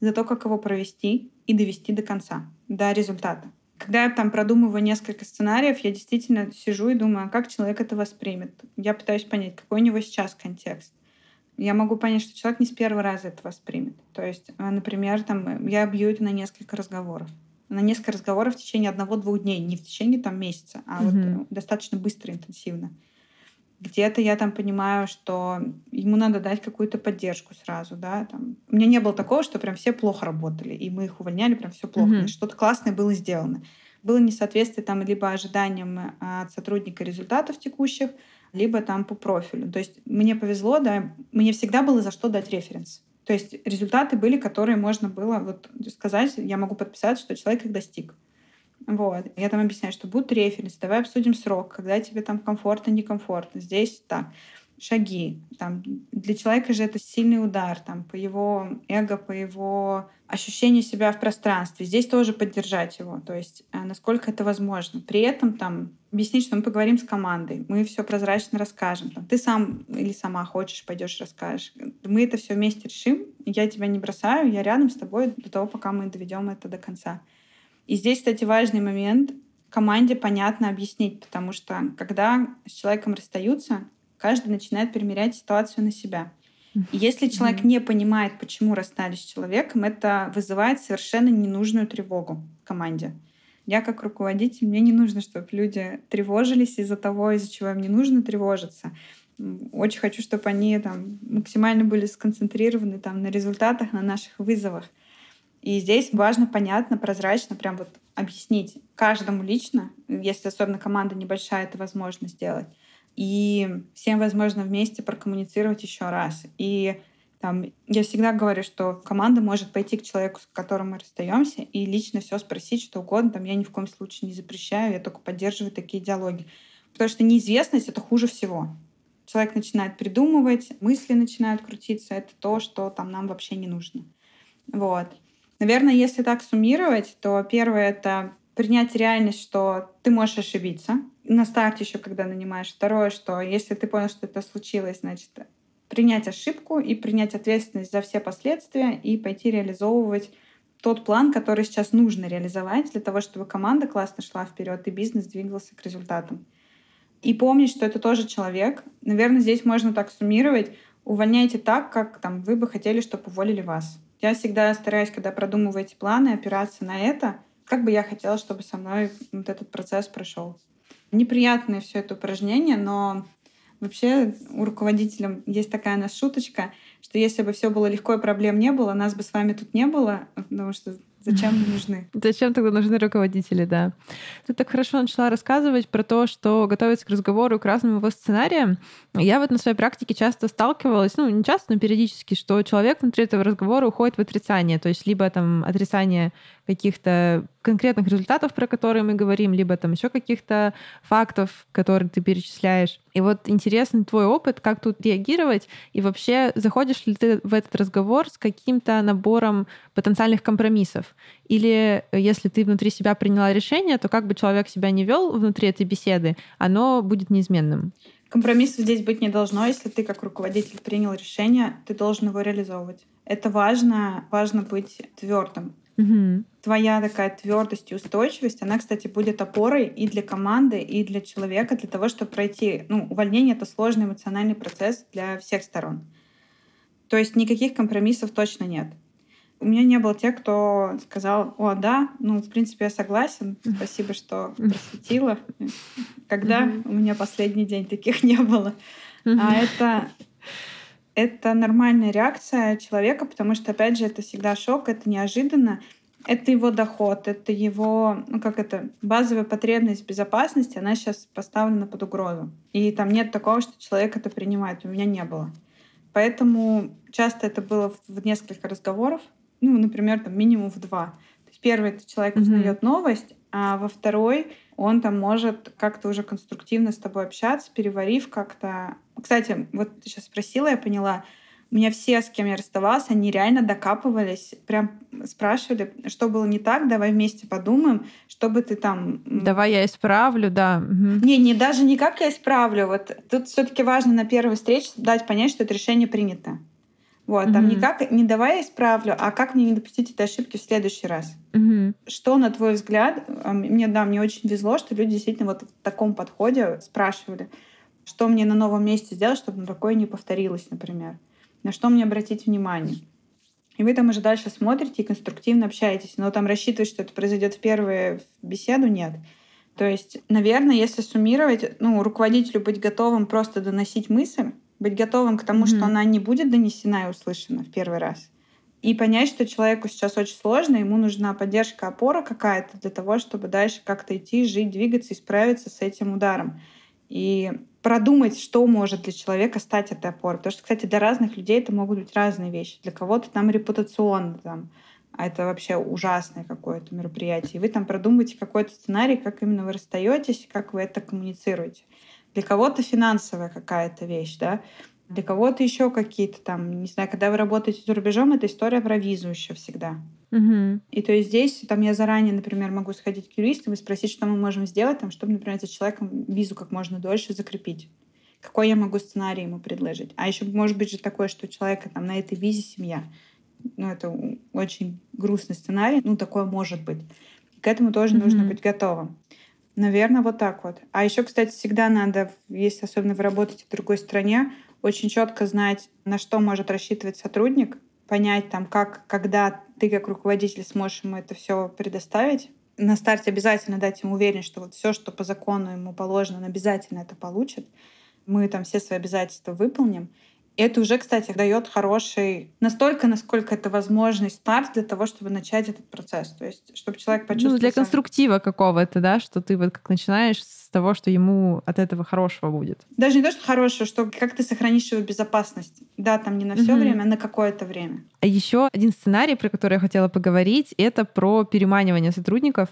за то, как его провести и довести до конца, до результата. Когда я там продумываю несколько сценариев, я действительно сижу и думаю, а как человек это воспримет. Я пытаюсь понять, какой у него сейчас контекст. Я могу понять, что человек не с первого раза это воспримет. То есть, э, например, там, я бью это на несколько разговоров. На несколько разговоров в течение одного-двух дней, не в течение там, месяца, а mm-hmm. вот достаточно быстро, интенсивно. Где-то я там понимаю, что ему надо дать какую-то поддержку сразу, да. Там. У меня не было такого, что прям все плохо работали, и мы их увольняли, прям все плохо. Mm-hmm. Что-то классное было сделано. Было несоответствие там либо ожиданиям э, от сотрудника результатов текущих, либо там по профилю. То есть мне повезло, да, мне всегда было за что дать референс. То есть результаты были, которые можно было вот сказать, я могу подписать, что человек их достиг. Вот. Я там объясняю, что будут референсы, давай обсудим срок, когда тебе там комфортно, некомфортно. Здесь так шаги. Там, для человека же это сильный удар там, по его эго, по его ощущению себя в пространстве. Здесь тоже поддержать его, то есть э, насколько это возможно. При этом там объяснить, что мы поговорим с командой, мы все прозрачно расскажем. Там, ты сам или сама хочешь, пойдешь расскажешь. Мы это все вместе решим. Я тебя не бросаю, я рядом с тобой до того, пока мы доведем это до конца. И здесь, кстати, важный момент команде понятно объяснить, потому что когда с человеком расстаются, каждый начинает примерять ситуацию на себя. И если человек не понимает, почему расстались с человеком, это вызывает совершенно ненужную тревогу в команде. Я как руководитель, мне не нужно, чтобы люди тревожились из-за того, из-за чего им не нужно тревожиться. Очень хочу, чтобы они там максимально были сконцентрированы там, на результатах, на наших вызовах. И здесь важно, понятно, прозрачно прям вот объяснить каждому лично, если особенно команда небольшая, это возможно сделать. И всем возможно вместе прокоммуницировать еще раз. И там, я всегда говорю, что команда может пойти к человеку, с которым мы расстаемся, и лично все спросить, что угодно. Там я ни в коем случае не запрещаю, я только поддерживаю такие диалоги. Потому что неизвестность — это хуже всего. Человек начинает придумывать, мысли начинают крутиться. Это то, что там нам вообще не нужно. Вот. Наверное, если так суммировать, то первое — это принять реальность, что ты можешь ошибиться. На старте еще, когда нанимаешь. Второе, что если ты понял, что это случилось, значит, принять ошибку и принять ответственность за все последствия и пойти реализовывать тот план, который сейчас нужно реализовать для того, чтобы команда классно шла вперед и бизнес двигался к результатам. И помнить, что это тоже человек. Наверное, здесь можно так суммировать. Увольняйте так, как там, вы бы хотели, чтобы уволили вас. Я всегда стараюсь, когда продумываю эти планы, опираться на это, как бы я хотела, чтобы со мной вот этот процесс прошел. Неприятное все это упражнение, но Вообще у руководителя есть такая нас шуточка, что если бы все было легко и проблем не было, нас бы с вами тут не было, потому что Зачем нужны? Зачем тогда нужны руководители, да. Ты так хорошо начала рассказывать про то, что готовиться к разговору к разным его сценариям. Я вот на своей практике часто сталкивалась, ну, не часто, но периодически, что человек внутри этого разговора уходит в отрицание, то есть либо там отрицание каких-то конкретных результатов, про которые мы говорим, либо там еще каких-то фактов, которые ты перечисляешь. И вот интересный твой опыт, как тут реагировать, и вообще заходишь ли ты в этот разговор с каким-то набором потенциальных компромиссов? Или если ты внутри себя приняла решение, то как бы человек себя не вел внутри этой беседы, оно будет неизменным? Компромиссов здесь быть не должно. Если ты как руководитель принял решение, ты должен его реализовывать. Это важно, важно быть твердым. Угу. Твоя такая твердость и устойчивость, она, кстати, будет опорой и для команды, и для человека, для того, чтобы пройти. Ну, увольнение — это сложный эмоциональный процесс для всех сторон. То есть никаких компромиссов точно нет. У меня не было тех, кто сказал, о, да, ну, в принципе, я согласен, спасибо, что просветила. Когда у меня последний день таких не было. А это это нормальная реакция человека, потому что, опять же, это всегда шок, это неожиданно. Это его доход, это его, ну как это, базовая потребность безопасности, она сейчас поставлена под угрозу. И там нет такого, что человек это принимает. У меня не было. Поэтому часто это было в несколько разговоров, ну, например, там минимум в два. То есть первый это человек узнает mm-hmm. новость, а во второй он там может как-то уже конструктивно с тобой общаться, переварив как-то. Кстати, вот ты сейчас спросила, я поняла, у меня все, с кем я расставалась, они реально докапывались, прям спрашивали, что было не так, давай вместе подумаем, чтобы ты там... Давай я исправлю, да. Угу. Не, не даже не как я исправлю. Вот тут все таки важно на первой встрече дать понять, что это решение принято. Вот, mm-hmm. там не как, не давай я исправлю, а как мне не допустить этой ошибки в следующий раз. Mm-hmm. Что, на твой взгляд, а, мне, да, мне очень везло, что люди действительно вот в таком подходе спрашивали, что мне на новом месте сделать, чтобы такое не повторилось, например. На что мне обратить внимание. И вы там уже дальше смотрите и конструктивно общаетесь. Но там рассчитывать, что это произойдет в первую беседу, нет. То есть, наверное, если суммировать, ну, руководителю быть готовым просто доносить мысль, быть готовым к тому, mm-hmm. что она не будет донесена и услышана в первый раз. И понять, что человеку сейчас очень сложно, ему нужна поддержка, опора какая-то для того, чтобы дальше как-то идти, жить, двигаться и справиться с этим ударом. И продумать, что может для человека стать этой опорой. Потому что, кстати, для разных людей это могут быть разные вещи. Для кого-то там репутационно, там, а это вообще ужасное какое-то мероприятие. И вы там продумаете какой-то сценарий, как именно вы расстаетесь, как вы это коммуницируете. Для кого-то финансовая какая-то вещь, да, для кого-то еще какие-то там, не знаю, когда вы работаете за рубежом, это история про визу еще всегда. Угу. И то есть здесь там я заранее, например, могу сходить к юристам и спросить, что мы можем сделать, там, чтобы, например, за человеком визу как можно дольше закрепить. Какой я могу сценарий ему предложить? А еще может быть же такое, что у человека там на этой визе семья. Ну, это очень грустный сценарий. Ну, такое может быть. к этому тоже mm нужно быть готовым. Наверное, вот так вот. А еще, кстати, всегда надо, если особенно вы работаете в другой стране, очень четко знать, на что может рассчитывать сотрудник, понять там, как, когда ты как руководитель сможешь ему это все предоставить. На старте обязательно дать ему уверенность, что вот все, что по закону ему положено, он обязательно это получит. Мы там все свои обязательства выполним. Это уже, кстати, дает хороший, настолько, насколько это возможный старт для того, чтобы начать этот процесс. То есть, чтобы человек почувствовал... Ну, для конструктива какого-то, да, что ты вот как начинаешь с того, что ему от этого хорошего будет. Даже не то, что хорошего, что как ты сохранишь его безопасность. Да, там не на все угу. время, а на какое-то время. А еще один сценарий, про который я хотела поговорить, это про переманивание сотрудников.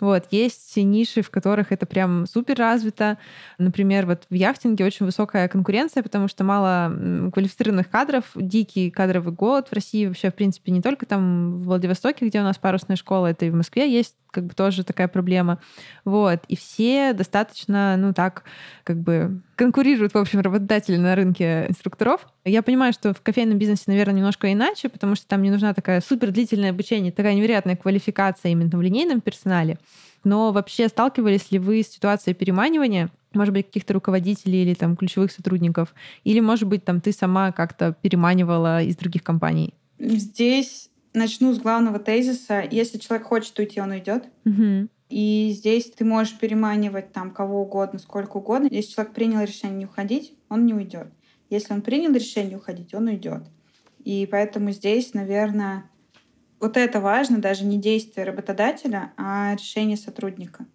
Вот, есть ниши, в которых это прям супер развито. Например, вот в яхтинге очень высокая конкуренция, потому что мало квалифицированных кадров, дикий кадровый голод в России вообще, в принципе, не только там в Владивостоке, где у нас парусная школа, это и в Москве есть как бы тоже такая проблема. Вот. И все достаточно, ну так, как бы конкурируют, в общем, работодатели на рынке инструкторов. Я понимаю, что в кофейном бизнесе, наверное, немножко иначе, потому что там не нужна такая супер длительное обучение, такая невероятная квалификация именно в линейном персонале. Но вообще сталкивались ли вы с ситуацией переманивания, может быть, каких-то руководителей или там ключевых сотрудников? Или, может быть, там ты сама как-то переманивала из других компаний? Здесь начну с главного тезиса. Если человек хочет уйти, он уйдет. Угу. И здесь ты можешь переманивать там кого угодно, сколько угодно. Если человек принял решение не уходить, он не уйдет. Если он принял решение уходить, он уйдет. И поэтому здесь, наверное, вот это важно, даже не действие работодателя, а решение сотрудника.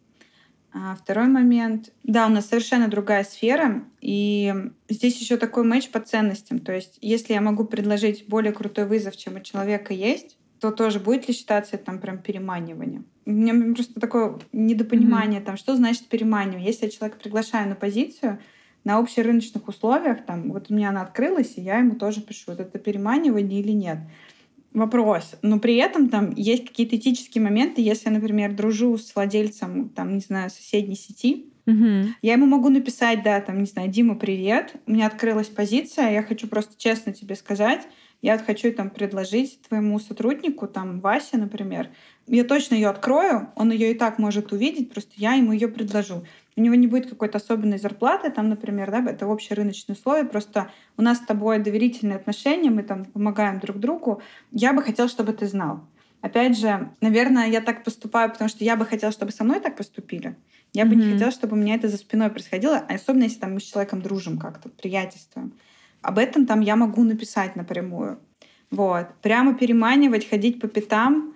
А второй момент. Да, у нас совершенно другая сфера, и здесь еще такой матч по ценностям. То есть, если я могу предложить более крутой вызов, чем у человека есть, то тоже будет ли считаться это там прям переманиванием? У меня просто такое недопонимание, mm-hmm. там, что значит переманивание. Если я человека приглашаю на позицию, на общерыночных условиях, там, вот у меня она открылась, и я ему тоже пишу, вот это переманивание или нет вопрос. Но при этом там есть какие-то этические моменты. Если я, например, дружу с владельцем, там, не знаю, соседней сети, Угу. Я ему могу написать, да, там, не знаю, Дима, привет, у меня открылась позиция, я хочу просто честно тебе сказать, я вот хочу там предложить твоему сотруднику, там, Васе, например, я точно ее открою, он ее и так может увидеть, просто я ему ее предложу у него не будет какой-то особенной зарплаты, там, например, да, это общее рыночное условие, просто у нас с тобой доверительные отношения, мы там помогаем друг другу, я бы хотела, чтобы ты знал. Опять же, наверное, я так поступаю, потому что я бы хотела, чтобы со мной так поступили. Я mm-hmm. бы не хотела, чтобы у меня это за спиной происходило, особенно если там мы с человеком дружим как-то, приятельствуем. Об этом там я могу написать напрямую. Вот. Прямо переманивать, ходить по пятам,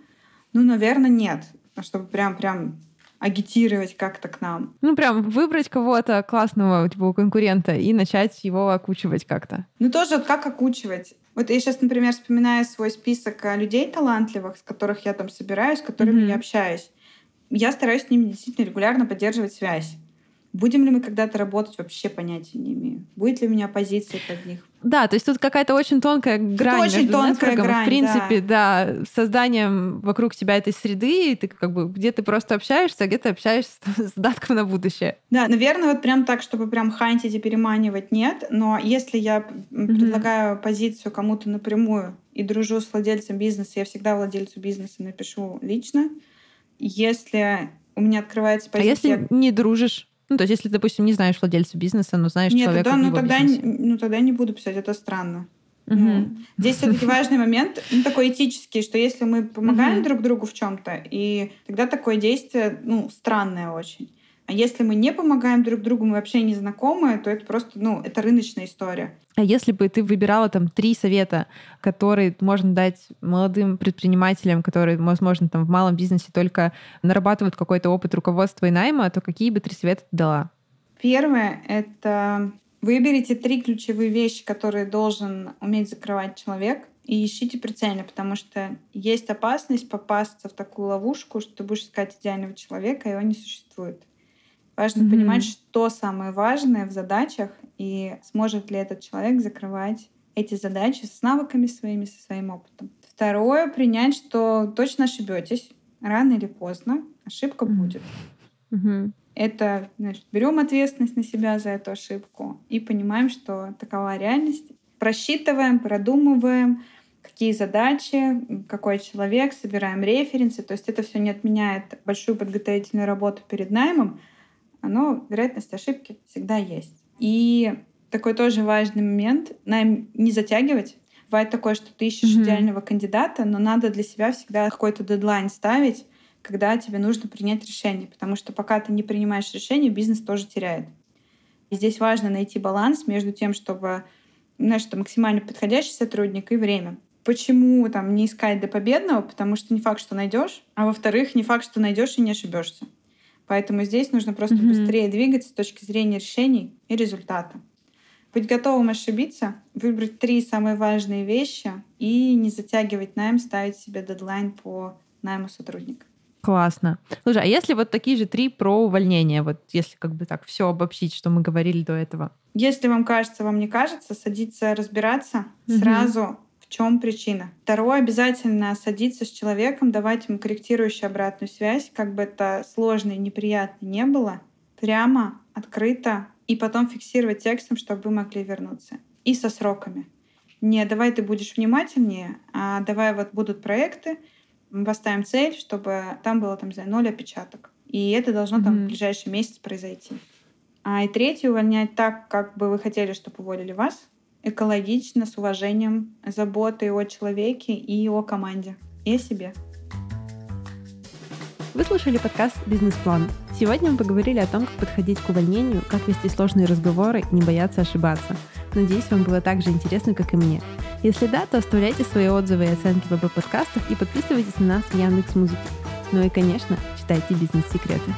ну, наверное, нет. Чтобы прям-прям агитировать как-то к нам. Ну, прям выбрать кого-то классного типа, конкурента и начать его окучивать как-то. Ну, тоже как окучивать. Вот я сейчас, например, вспоминаю свой список а, людей талантливых, с которых я там собираюсь, с которыми mm-hmm. я общаюсь. Я стараюсь с ними действительно регулярно поддерживать связь. Будем ли мы когда-то работать, вообще понятия не имею. Будет ли у меня позиция под них. Да, то есть тут какая-то очень тонкая грань очень между тонкая грань, в принципе, да. да, созданием вокруг тебя этой среды, и ты как бы где ты просто общаешься, а где ты общаешься с датком на будущее. Да, наверное, вот прям так, чтобы прям хантить и переманивать, нет. Но если я mm-hmm. предлагаю позицию кому-то напрямую и дружу с владельцем бизнеса, я всегда владельцу бизнеса напишу лично. Если у меня открывается позиция... А если не дружишь? Ну, то есть, если, допустим, не знаешь владельца бизнеса, но знаешь Нет, человека да, в ну, тогда, бизнесе. ну тогда не буду писать, это странно. Угу. Ну, здесь все-таки важный момент, ну, такой этический, что если мы помогаем угу. друг другу в чем-то, и тогда такое действие, ну, странное очень. А если мы не помогаем друг другу, мы вообще не знакомы, то это просто, ну, это рыночная история. А если бы ты выбирала там три совета, которые можно дать молодым предпринимателям, которые, возможно, там в малом бизнесе только нарабатывают какой-то опыт руководства и найма, то какие бы три совета ты дала? Первое — это выберите три ключевые вещи, которые должен уметь закрывать человек, и ищите прицельно, потому что есть опасность попасться в такую ловушку, что ты будешь искать идеального человека, и его не существует. Важно mm-hmm. понимать, что самое важное в задачах и сможет ли этот человек закрывать эти задачи с навыками своими, со своим опытом. Второе, принять, что точно ошибетесь. Рано или поздно ошибка mm-hmm. будет. Mm-hmm. Это, значит, берем ответственность на себя за эту ошибку и понимаем, что такова реальность. Просчитываем, продумываем, какие задачи, какой человек, собираем референсы. То есть это все не отменяет большую подготовительную работу перед наймом, но вероятность ошибки всегда есть. И такой тоже важный момент — найм не затягивать. Бывает такое, что ты ищешь mm-hmm. идеального кандидата, но надо для себя всегда какой-то дедлайн ставить, когда тебе нужно принять решение, потому что пока ты не принимаешь решение, бизнес тоже теряет. И здесь важно найти баланс между тем, чтобы знаешь, что максимально подходящий сотрудник и время. Почему там не искать до победного? Потому что не факт, что найдешь, а во-вторых, не факт, что найдешь и не ошибешься. Поэтому здесь нужно просто mm-hmm. быстрее двигаться с точки зрения решений и результата. Быть готовым ошибиться, выбрать три самые важные вещи и не затягивать найм, ставить себе дедлайн по найму сотрудника. Классно. Слушай, а если вот такие же три про увольнение, вот если как бы так все обобщить, что мы говорили до этого? Если вам кажется, вам не кажется, садиться разбираться угу. сразу в чем причина. Второе, обязательно садиться с человеком, давать ему корректирующую обратную связь, как бы это сложно и неприятно не было, прямо, открыто, и потом фиксировать текстом, чтобы вы могли вернуться. И со сроками. Не давай ты будешь внимательнее, а давай вот будут проекты, мы поставим цель, чтобы там было там, за ноль опечаток. И это должно mm-hmm. там в ближайший месяц произойти. А и третье, увольнять так, как бы вы хотели, чтобы уволили вас, экологично, с уважением, заботой о человеке и о команде, и о себе. Вы слушали подкаст «Бизнес-план». Сегодня мы поговорили о том, как подходить к увольнению, как вести сложные разговоры не бояться ошибаться. Надеюсь, вам было так же интересно, как и мне. Если да, то оставляйте свои отзывы и оценки ВБ подкастах и подписывайтесь на нас в Яндекс.Музыке. Ну и, конечно, читайте бизнес-секреты.